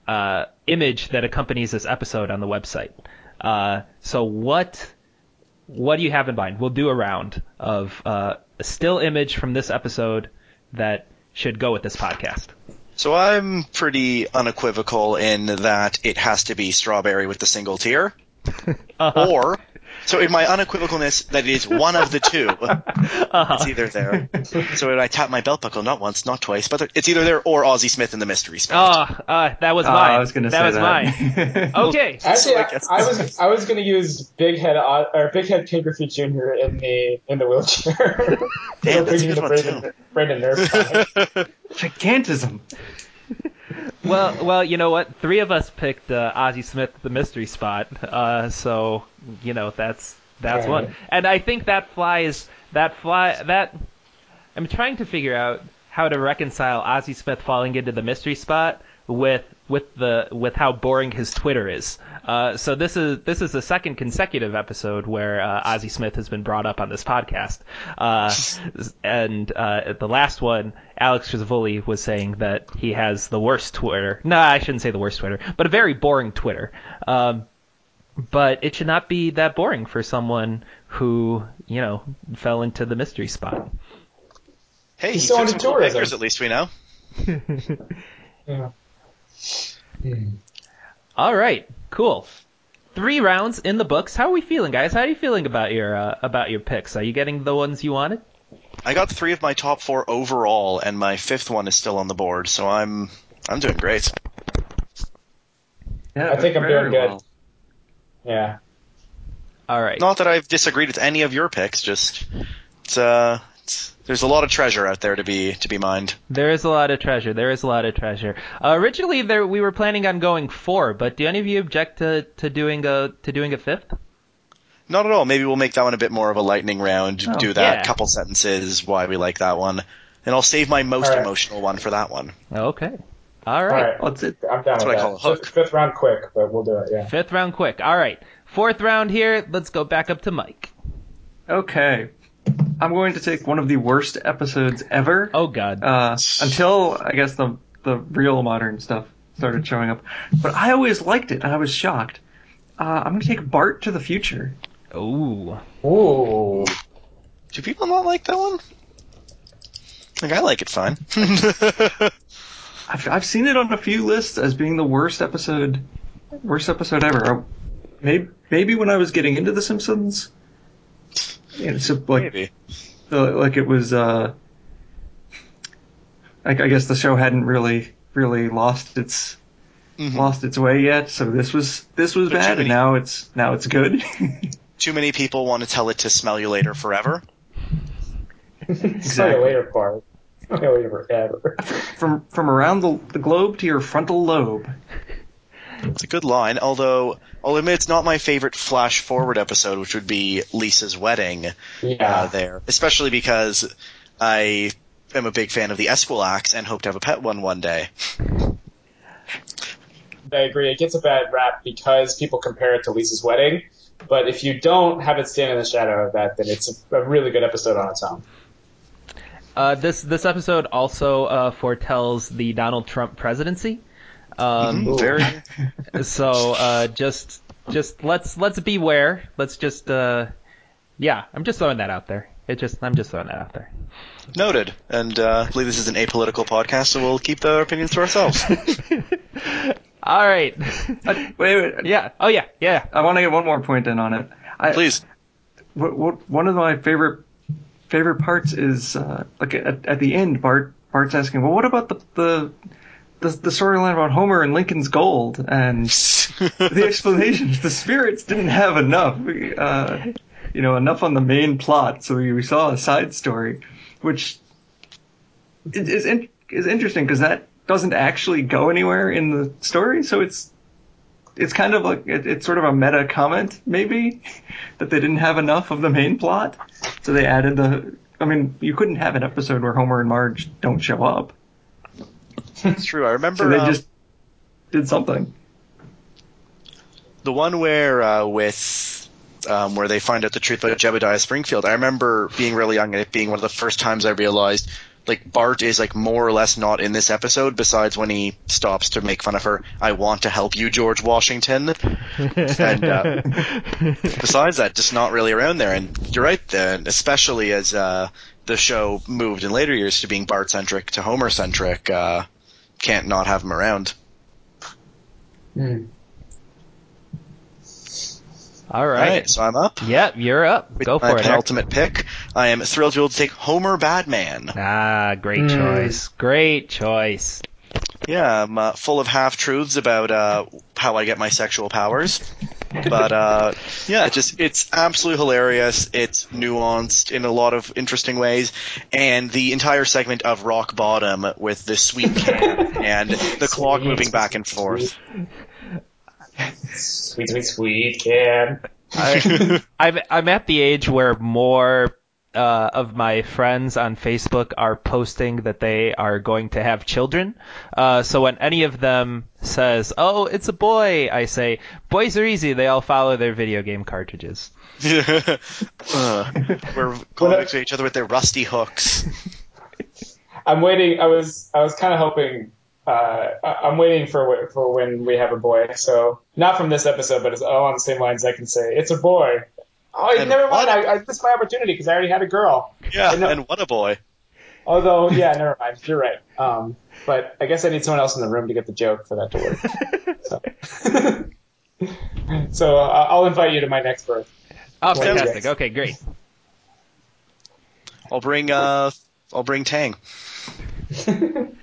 uh, image that accompanies this episode on the website. Uh, so what what do you have in mind? We'll do a round of uh, a still image from this episode that should go with this podcast. So I'm pretty unequivocal in that it has to be strawberry with the single tear, Uh-huh. or so in my unequivocalness that it is one of the 2 Uh-huh. It's either there. so when I tap my belt buckle, not once, not twice, but it's either there or Ozzie Smith in the mystery spot. Oh, uh, that was Ah, mine. I was gonna that say was that. mine. Okay. Actually, So I I, I was I was going to use Big Head or Big Head Ken Griffey Jr. in the in the wheelchair. Damn, that's a Bringing good the one, Brandon, too. Brandon Nerf. Gigantism. Well, well, you know what? Three of us picked uh, Ozzie Smith the mystery spot, uh, so you know that's that's Right. one. And I think that flies. That fly. That I'm trying to figure out how to reconcile Ozzie Smith falling into the mystery spot with with the with how boring his Twitter is. Uh, so this is this is the second consecutive episode where uh, Ozzie Smith has been brought up on this podcast. Uh, and uh, the last one, Alex Trizavoli was saying that he has the worst Twitter. No, I shouldn't say the worst Twitter, but a very boring Twitter. Um, but it should not be that boring for someone who you know fell into the mystery spot. Hey, He's he still took into some cool pictures, at least we know. Yeah. All right, cool. Three rounds in the books. How are we feeling, guys? How are you feeling about your uh, about your picks? Are you getting the ones you wanted? I got three of my top four overall, and my fifth one is still on the board, so I'm I'm doing great. Yeah, I think I'm doing good. well. Yeah. All right. Not that I've disagreed with any of your picks, just it's, uh, it's, there's a lot of treasure out there to be to be mined. There is a lot of treasure. There is a lot of treasure. Uh, originally, there we were planning on going four, but do any of you object to, to doing a to doing a fifth? Not at all. Maybe we'll make that one a bit more of a lightning round. Oh, do that yeah. couple sentences why we like that one, and I'll save my most All right. emotional one for that one. Okay. All All right. right, What's it? I'm down That's with what I call a hook. Fifth, fifth round quick, but we'll do it. Yeah. Fifth round quick. All right. Fourth round here. Let's go back up to Mike. Okay. I'm going to take one of the worst episodes ever. Oh God. Uh, until I guess the the real modern stuff started showing up. But I always liked it, and I was shocked. Uh, I'm going to take Bart to the Future. Oh. Ooh. Do people not like that one? Like I like it fine. I've, I've seen it on a few lists as being the worst episode, worst episode ever. Maybe, maybe when I was getting into The Simpsons, it's like Maybe. like it was. Uh, I, I guess the show hadn't really really lost its Mhm. lost its way yet. So this was this was But bad, many- and now it's now it's good. Too many people want to tell it to smell you later forever. Smell you later, part. Smell you later forever. from from around the, the globe to your frontal lobe. It's a good line, although I'll admit it's not my favorite flash forward episode, which would be Lisa's wedding Yeah. uh, there, especially because I am a big fan of the Esquilax and hope to have a pet one one day. I agree. It gets a bad rap because people compare it to Lisa's wedding. But if you don't have it stand in the shadow of that, then it's a, a really good episode on its own. Uh, this this episode also uh, foretells the Donald Trump presidency. Um, Ooh. Very. So uh, just just let's let's beware. Let's just uh, yeah. I'm just throwing that out there. It just I'm just throwing that out there. Noted. And uh, I believe this is an apolitical podcast, so we'll keep our opinions to ourselves. All right. wait, wait. yeah. Oh yeah. Yeah. I want to get one more point in on it. I, Please. what, what, one of my favorite favorite parts is uh, like at, at the end, Bart Bart's asking, "Well, what about the the the, the storyline about Homer and Lincoln's gold?" And the explanation is the spirits didn't have enough, uh, you know, enough on the main plot, so we, we saw a side story, which is is, in, is interesting because that doesn't actually go anywhere in the story, so it's it's kind of like it, it's sort of a meta comment maybe that they didn't have enough of the main plot, so they added the. I mean, you couldn't have an episode where Homer and Marge don't show up, It's true. I remember so they um, just did something. the one where uh, with um, where they find out the truth about Jebediah Springfield. I remember being really young and it being one of the first times I realized like Bart is like more or less not in this episode. Besides when he stops to make fun of her, I want to help you, George Washington. and uh, besides that, just not really around there. And you're right, then, especially as uh, the show moved in later years to being Bart centric to Homer centric. Uh, can't not have him around. Hmm. All All right. right, so I'm up. Yep. You're up. Go my for it. Eric. penultimate pick. I am thrilled to be able to take Homer Badman. Ah, great Hmm. choice. Great choice. Yeah, I'm uh, full of half truths about uh, how I get my sexual powers. But uh, yeah, it just it's absolutely hilarious. It's nuanced in a lot of interesting ways, and the entire segment of Rock Bottom with the sweet can and the clock moving back and forth. Sweet, sweet, sweet can. I, I'm I'm at the age where more uh, of my friends on Facebook are posting that they are going to have children. Uh, so when any of them says, "Oh, it's a boy," I say, "Boys are easy. They all follow their video game cartridges." uh, we're calling to each other with their rusty hooks. I'm waiting. I was I was kind of hoping. Uh, I- I'm waiting for for when we have a boy. So not from this episode, but it's all on the same lines. I can say it's a boy. Oh, And never mind. what? I, I missed my opportunity because I already had a girl. Yeah, I know. and what a boy. Although, yeah, never mind. You're right. Um, but I guess I need someone else in the room to get the joke for that to work. So, so uh, I'll invite you to my next birth. Oh, fantastic. Okay, great. I'll bring uh, I'll bring Tang.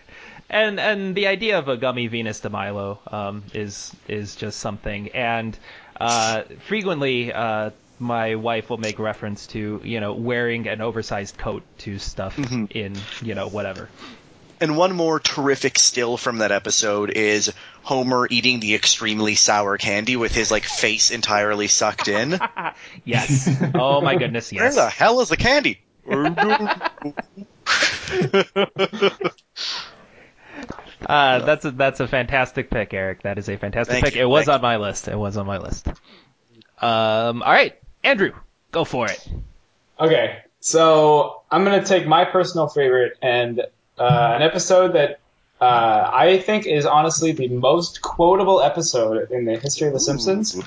And and the idea of a gummy Venus de Milo um, is is just something. And uh, frequently, uh, my wife will make reference to you know wearing an oversized coat to stuff in you know whatever. And one more terrific still from that episode is Homer eating the extremely sour candy with his like face entirely sucked in. Yes. oh my goodness. Yes. Where the hell is the candy? Uh, that's a, that's a fantastic pick, Eric. That is a fantastic Thank pick. you, It was thank on my list. It was on my list. Um, all right, Andrew, go for it. Okay, so I'm gonna take my personal favorite and uh, an episode that uh, I think is honestly the most quotable episode in the history of The Simpsons.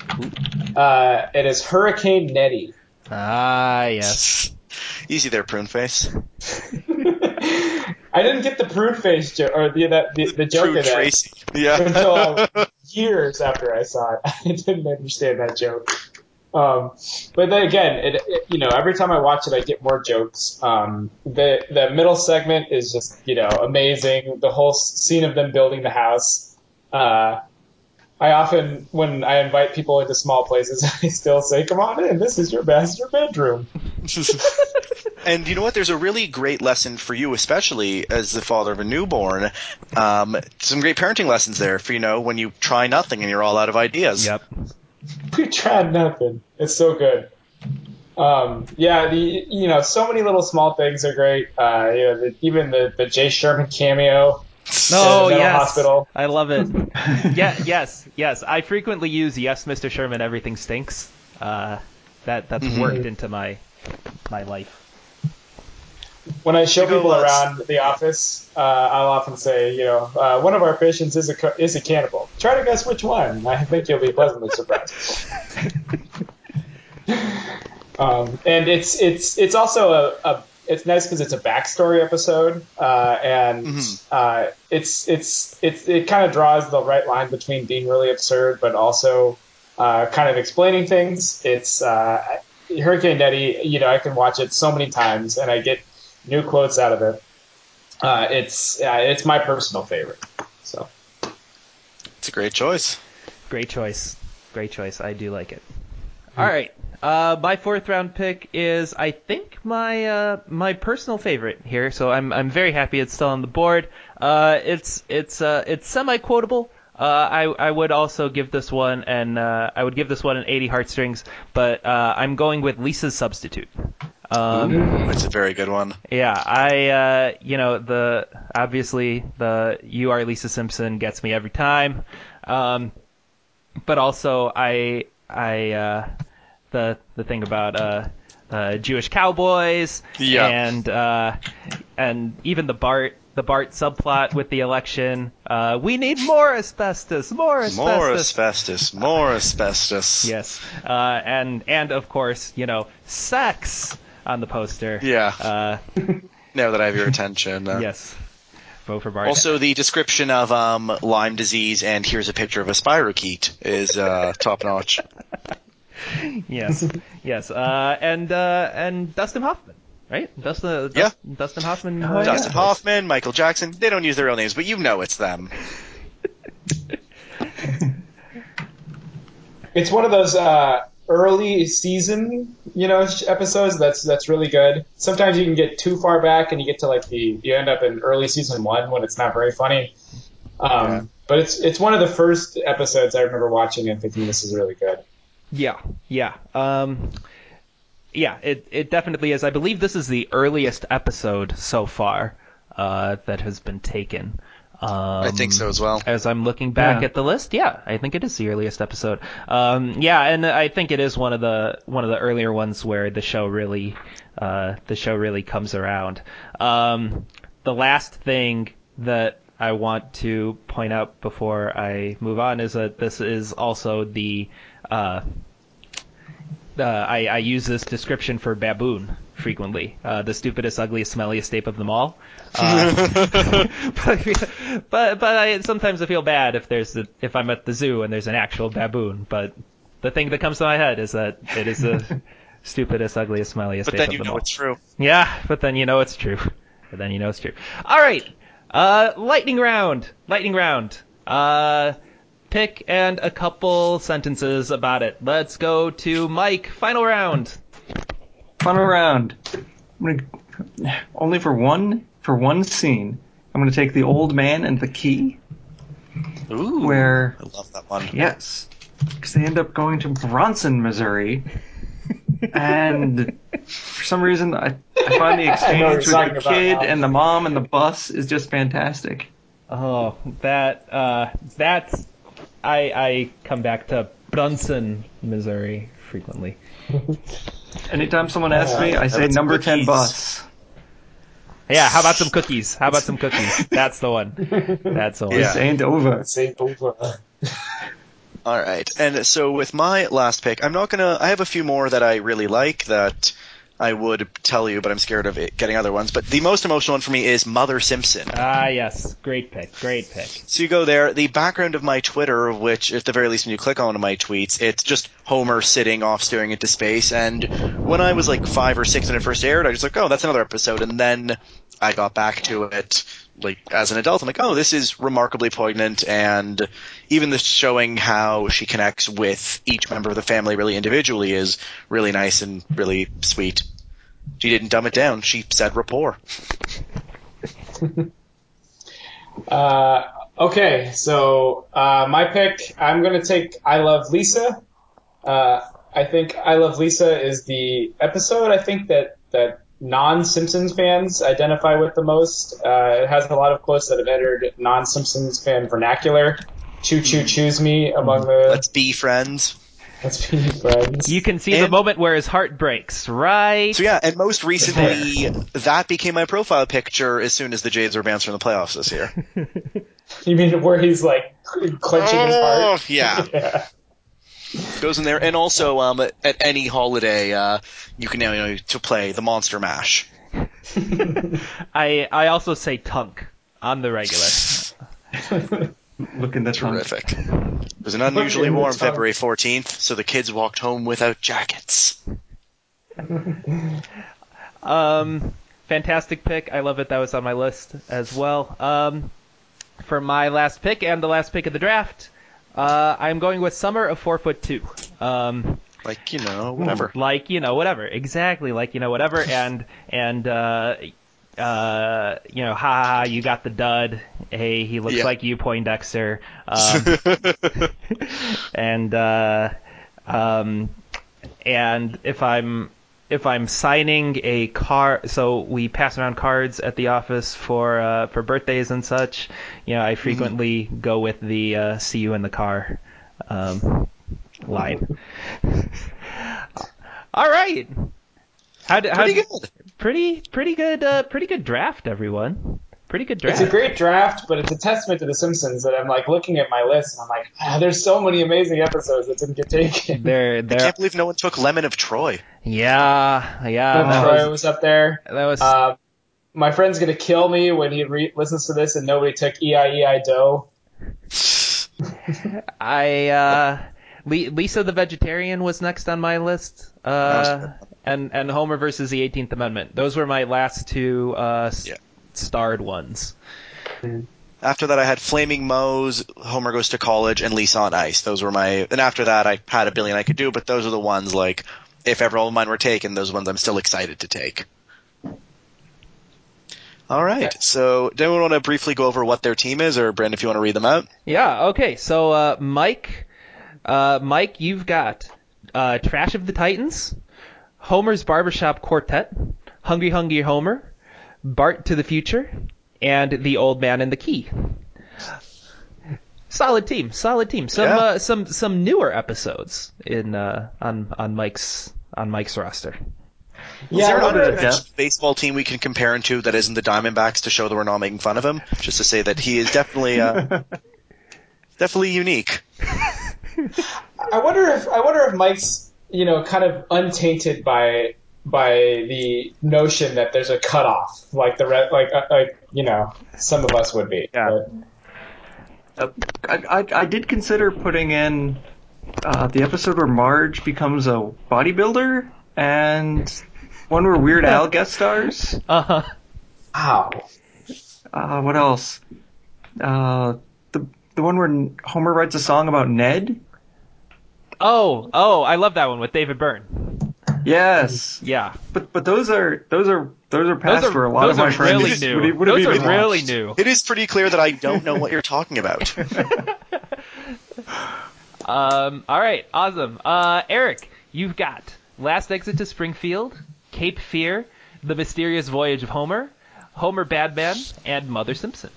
Uh, it is Hurricane Neddy. Ah, yes. Easy there, prune face. I didn't get the prune face joke or the that the, the joke Prune of that Tracy. Yeah. until uh, years after I saw it. I didn't understand that joke. Um, but then again, it, it, you know, every time I watch it, I get more jokes. Um, the the middle segment is just you know amazing. The whole scene of them building the house. Uh, I often, when I invite people into small places, I still say, "Come on in. This is your master bedroom." And you know what? There's a really great lesson for you, especially as the father of a newborn. Um, some great parenting lessons there for you know when you try nothing and you're all out of ideas. Yep. we tried nothing. It's so good. Um, yeah, the you know so many little small things are great. Uh, you know, the, even the the Jay Sherman cameo. Oh yes, hospital. I love it. yeah, yes, yes. I frequently use "Yes, Mr. Sherman, everything stinks." Uh, that that's Mhm. worked into my my life. When I show people around the office, uh, I'll often say, you know, uh, one of our patients is a co- is a cannibal. Try to guess which one. I think you'll be pleasantly surprised. um, and it's it's it's also a, a it's nice because it's a backstory episode, uh, and Mhm. uh, it's it's it's it kind of draws the right line between being really absurd but also uh, kind of explaining things. It's uh, Hurricane Neddy. You know, I can watch it so many times and I get new quotes out of it. Uh, it's uh, it's my personal favorite. So It's a great choice. Great choice. Great choice. I do like it. All right. Uh, my fourth round pick is, I think, my uh, my personal favorite here. So I'm I'm very happy it's still on the board. Uh, it's it's uh, it's semi quotable. Uh, I I would also give this one and uh, I would give this one an 80 heartstrings, but uh, I'm going with Lisa's substitute. Um, It's a very good one. yeah, I, uh, you know, the obviously the "You Are Lisa Simpson" gets me every time, um, but also I, I, uh, the the thing about uh, uh, Jewish cowboys, Yeah. and uh, and even the Bart the Bart subplot with the election. Uh, we need more asbestos, more asbestos. More asbestos. More asbestos. Yes, uh, and and of course, you know, sex on the poster. Yeah. Uh, Now that I have your attention. uh, Yes. Vote for Bart. Also, the description of um, Lyme disease and here's a picture of a spirochete is uh, top notch. yes, yes, uh, and uh, and Dustin Hoffman, right? Dustin, Yeah. Dustin, Dustin Hoffman. Oh, uh, yeah. Dustin Hoffman, Michael Jackson. They don't use their real names, but you know it's them. it's one of those uh, early season you know episodes that's that's really good. Sometimes you can get too far back and you get to like the you end up in early season one when it's not very funny. Um, Yeah. But it's it's one of the first episodes I remember watching and thinking this is really good. Yeah, yeah, um, yeah. It it definitely is. I believe this is the earliest episode so far uh, that has been taken. Um, I think so as well. As I'm looking back Yeah. at the list, yeah, I think it is the earliest episode. Um, yeah, and I think it is one of the one of the earlier ones where the show really uh, the show really comes around. Um, the last thing that I want to point out before I move on is that this is also the uh, uh, I, I use this description for baboon frequently. Uh, the stupidest, ugliest, smelliest ape of them all. Uh, but, but but I sometimes I feel bad if there's a, if I'm at the zoo and there's an actual baboon. But the thing that comes to my head is that it is the stupidest, ugliest, smelliest tape. But ape then of you them know all. it's true. Yeah, but then you know it's true. But then you know it's true. All right. Uh, lightning round. Lightning round. Uh, pick and a couple sentences about it. Let's go to Mike. Final round. Fun around. I'm gonna only for one for one scene. I'm gonna take the old man and the key. Ooh. Where I love that one. yes, because they end up going to Branson, Missouri, and for some reason I I find the I know what exchange with the kid and the mom and the bus is just fantastic. Oh, that uh, that's I I come back to Branson, Missouri frequently. Anytime someone asks me, I say That's number ten cookies. bus. Yeah, how about some cookies? How about some cookies? That's the one. That's the one. Yeah. This ain't over. Say over. All right. And so with my last pick, I'm not gonna. I have a few more that I really like that I would tell you, but I'm scared of it getting other ones. But the most emotional one for me is Mother Simpson. Ah, yes, great pick, great pick. So you go there. The background of my Twitter, which at the very least when you click on one of my tweets, it's just Homer sitting off staring into space. And when I was like five or six when it first aired, I was like, oh, that's another episode. And then I got back to it like as an adult. I'm like, oh, this is remarkably poignant, and even the showing how she connects with each member of the family really individually is really nice and really sweet. She didn't dumb it down. She said rapport. Uh, okay, so uh, my pick, I'm gonna take "I Love Lisa." Uh, I think "I Love Lisa" is the episode I think that that non-Simpsons fans identify with the most. Uh, it has a lot of quotes that have entered non-Simpsons fan vernacular. "Choo choo choose me" among the Let's be friends. let's be friends. You can see the moment where his heart breaks, right? So yeah, and most recently, that became my profile picture as soon as the Jades were bounced from the playoffs this year. You mean where he's like clenching his Oh, heart? yeah. yeah. Goes in there, and also um, at, at any holiday, uh, you can now you know to play the Monster Mash. I I also say tunk on the regular. Look in the tongue. Terrific. It was an unusually warm tongue. February 14th, so the kids walked home without jackets. Um, fantastic pick. I love it. That was on my list as well. Um, for my last pick and the last pick of the draft, uh, I'm going with Summer of Four Foot Two. Um, Like you know, whatever. like you know, whatever. Exactly, like you know, whatever. And and uh, uh, you know, ha ha, ha, you got the dud. Hey, he looks Yeah. like you, Poindexter. Um, and uh, um, and if I'm if I'm signing a car, so we pass around cards at the office for uh, for birthdays and such. You know, I frequently go with the uh, "see you in the car" um, line. All right. How did, how, good. Pretty pretty good uh, pretty good draft, everyone. Pretty good draft. It's a great draft, but it's a testament to The Simpsons that I'm like looking at my list and I'm like, ah, there's so many amazing episodes that didn't get taken. There, I can't believe no one took Lemon of Troy. Yeah, yeah. But That Troy was, was up there. that was Uh, my friend's gonna kill me when he re- listens to this and nobody took E E-I-E-I Doe. I uh, Lisa the vegetarian was next on my list. Uh, and and Homer versus the 18th Amendment. Those were my last two uh, Yeah. starred ones. After that, I had Flaming Moe's, Homer Goes to College, and Lisa on Ice. Those were my. And after that, I had a billion I could do, but those are the ones like, if ever all of mine were taken, those ones I'm still excited to take. All right. So, do anyone want to briefly go over what their team is, or Brandon, if you want to read them out? Yeah. Okay. So uh, Mike, uh, Mike, you've got uh, Trash of the Titans, Homer's Barbershop Quartet, Hungry Hungry Homer, Bart to the Future, and The Old Man and the Key. Solid team, solid team. Some Yeah. uh, some some newer episodes in uh, on on Mike's on Mike's roster. Is Yeah, there I an wonder if- unmentioned baseball team we can compare him to that isn't the Diamondbacks to show that we're not making fun of him? Just to say that he is definitely, uh, definitely unique. I wonder if I wonder if Mike's you know kind of untainted by by the notion that there's a cutoff, like the re- like uh, like you know some of us would be. Yeah. But- Uh, I, I, I did consider putting in uh, the episode where Marge becomes a bodybuilder and one where Weird Al guest stars. Uh huh. Wow. Uh, what else? Uh, the the one where Homer writes a song about Ned. Oh oh, I love that one with David Byrne. Yes, Yeah. but but those are those are those are past Those are, for a lot those of my are friends. really new. Would, would those are even really watched. new. It is pretty clear that I don't know what you're talking about. Um, all right, awesome. Uh, Eric, you've got Last Exit to Springfield, Cape Fear, The Mysterious Voyage of Homer, Homer Badman, and Mother Simpson.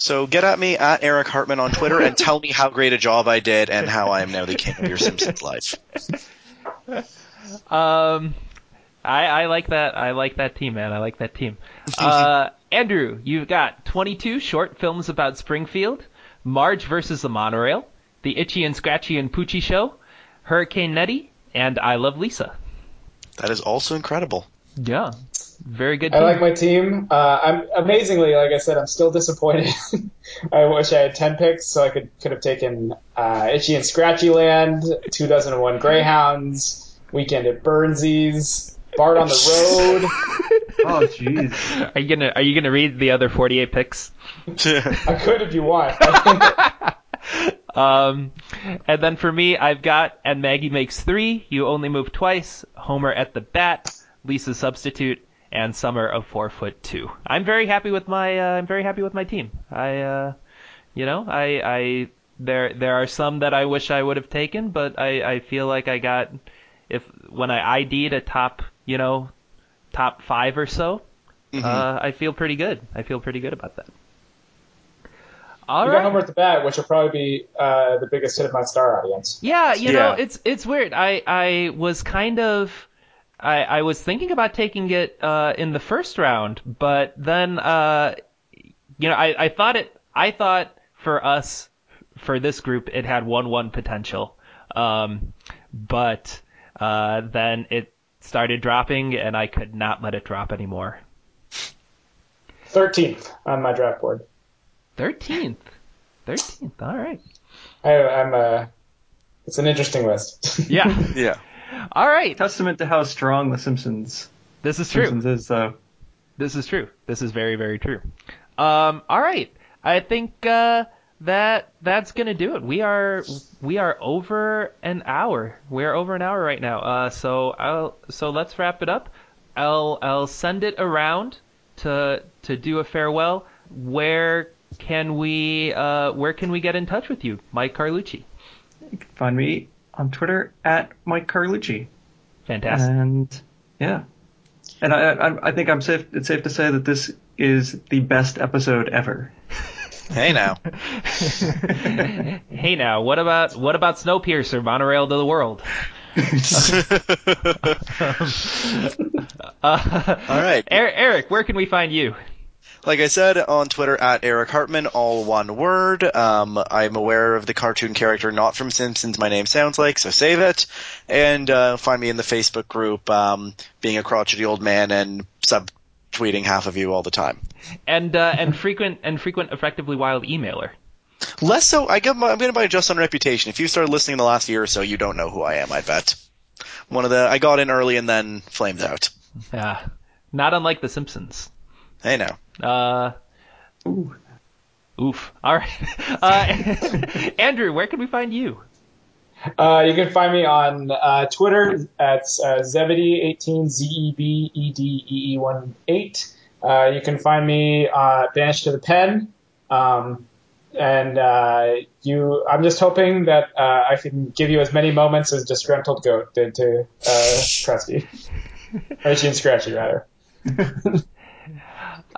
So get at me at Eric Hartman on Twitter and tell me how great a job I did and how I am now the king of your Simpsons life. Um, I, I like that. I like that team, man. I like that team. Uh, Andrew, you've got 22 short films about Springfield, Marge versus the Monorail, The Itchy and Scratchy and Poochie Show, Hurricane Neddy, and I Love Lisa. That is also incredible. Yeah, very good. I like my team. Uh, I'm amazingly, like I said, I'm still disappointed. I wish I had ten picks, so I could could have taken uh, Itchy and Scratchy Land, Two Dozen and One Greyhounds, Weekend at Burnsies, Bart on the Road. Oh, jeez. Are you gonna Are you gonna read the other 48 picks? I could if you want. Um, and then for me, I've got and Maggie makes three. You only move twice. Homer at the bat. Lisa substitute. And Summer of four foot two. I'm very happy with my. Uh, I'm very happy with my team. I, uh, you know, I, I there there are some that I wish I would have taken, but I, I feel like I got if when I ID'd a top, you know, top five or so, uh, I feel pretty good. I feel pretty good about that. All you right. got Homer at the Bat, which will probably be uh, the biggest hit of my star audience. Yeah, you know, it's it's weird. I I was kind of I I was thinking about taking it uh in the first round, but then uh you know, I I thought it I thought for us for this group it had 1-1 potential. Um but uh then it started dropping and I could not let it drop anymore. Thirteenth on my draft board. 13th. 13th. All right. I, I'm uh, it's an interesting list. Yeah. yeah. All right. Testament to how strong the Simpsons This is true. Simpsons is, though. This is true. This is very, very true. Um, all right. I think uh, that that's gonna do it. We are we are over an hour. We are over an hour right now. Uh, so I'll so let's wrap it up. I'll I'll send it around to to do a farewell. Where can we uh, where can we get in touch with you, Mike Carlucci? You can find me on Twitter at Mike Carlucci. Fantastic. And yeah, and I, I, I think I'm safe. It's safe to say that this is the best episode ever. Hey now. hey now, what about what about Snowpiercer, monorail to the world? Uh, All right. Er- Eric, where can we find you? Like I said, on Twitter at Eric Hartman, all one word. Um, I'm aware of the cartoon character not from Simpsons. My name sounds like, so save it. And uh, find me in the Facebook group, um, being a crotchety old man and subtweeting half of you all the time. And uh, and frequent and frequent effectively wild emailer. Less so. I I'm going to buy just on reputation. If you started listening in the last year or so, you don't know who I am. I bet. One of the I got in early and then flamed out. Yeah, not unlike The Simpsons. Hey now. Uh, Ooh. oof. All right. Uh, Andrew, where can we find you? Uh, you can find me on uh, Twitter at uh, Zebedee18, Z E B E D E E 1 8. Uh, you can find me uh, Banished to the Pen. Um, and uh, you, I'm just hoping that uh, I can give you as many moments as Disgruntled Goat did to uh, Krusty. or Scratchy, rather.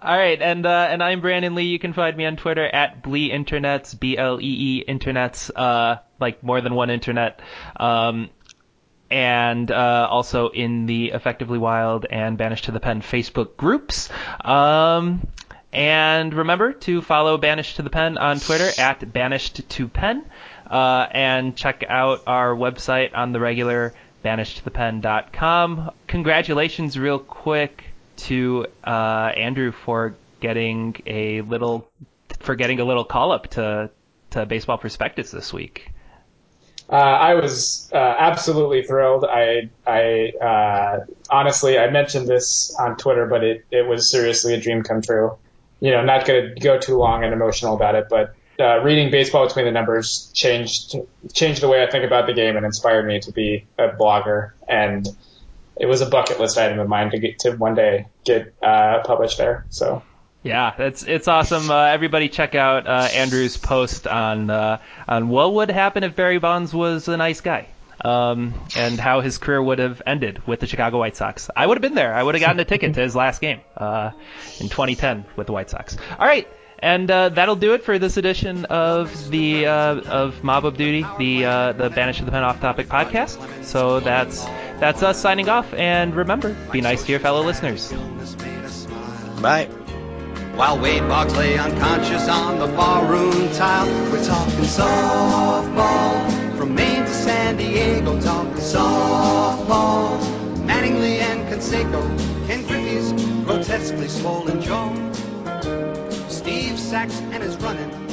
All right, and uh, and I'm Brandon Lee. You can find me on Twitter at Blee Internets, B L E E Internets, uh, like more than one internet, um, and uh, also in the Effectively Wild and Banished to the Pen Facebook groups. Um, and remember to follow Banished to the Pen on Twitter at Banished to Pen, uh, and check out our website on the regular banishedtothepen.com. Congratulations, real quick, to uh, Andrew for getting a little for getting a little call up to to Baseball Prospectus this week. Uh, I was uh, absolutely thrilled. I, I uh, honestly, I mentioned this on Twitter, but it, it was seriously a dream come true. You know, not going to go too long and emotional about it, but uh, reading baseball between the numbers changed changed the way I think about the game and inspired me to be a blogger. And it was a bucket list item of mine to get to one day get uh, published there. So Yeah, it's it's awesome. Uh, everybody, check out uh, Andrew's post on uh, on what would happen if Barry Bonds was a nice guy. um, and how his career would have ended with the Chicago White Sox. I would have been there. I would have gotten a ticket to his last game uh, in 2010 with the White Sox. All right. And uh, that'll do it for this edition of the uh, of Mop-Up Duty, the uh, the Banished to the Pen Off Topic podcast. So that's that's us signing off. And remember, be nice to your fellow listeners. Bye. While Wade Boggs lay unconscious on the barroom tile, we're talking softball. From Maine to San Diego, talking softball. Mattingly and Canseco, Ken Griffey's grotesquely swollen jaw. Steve Sax and his running.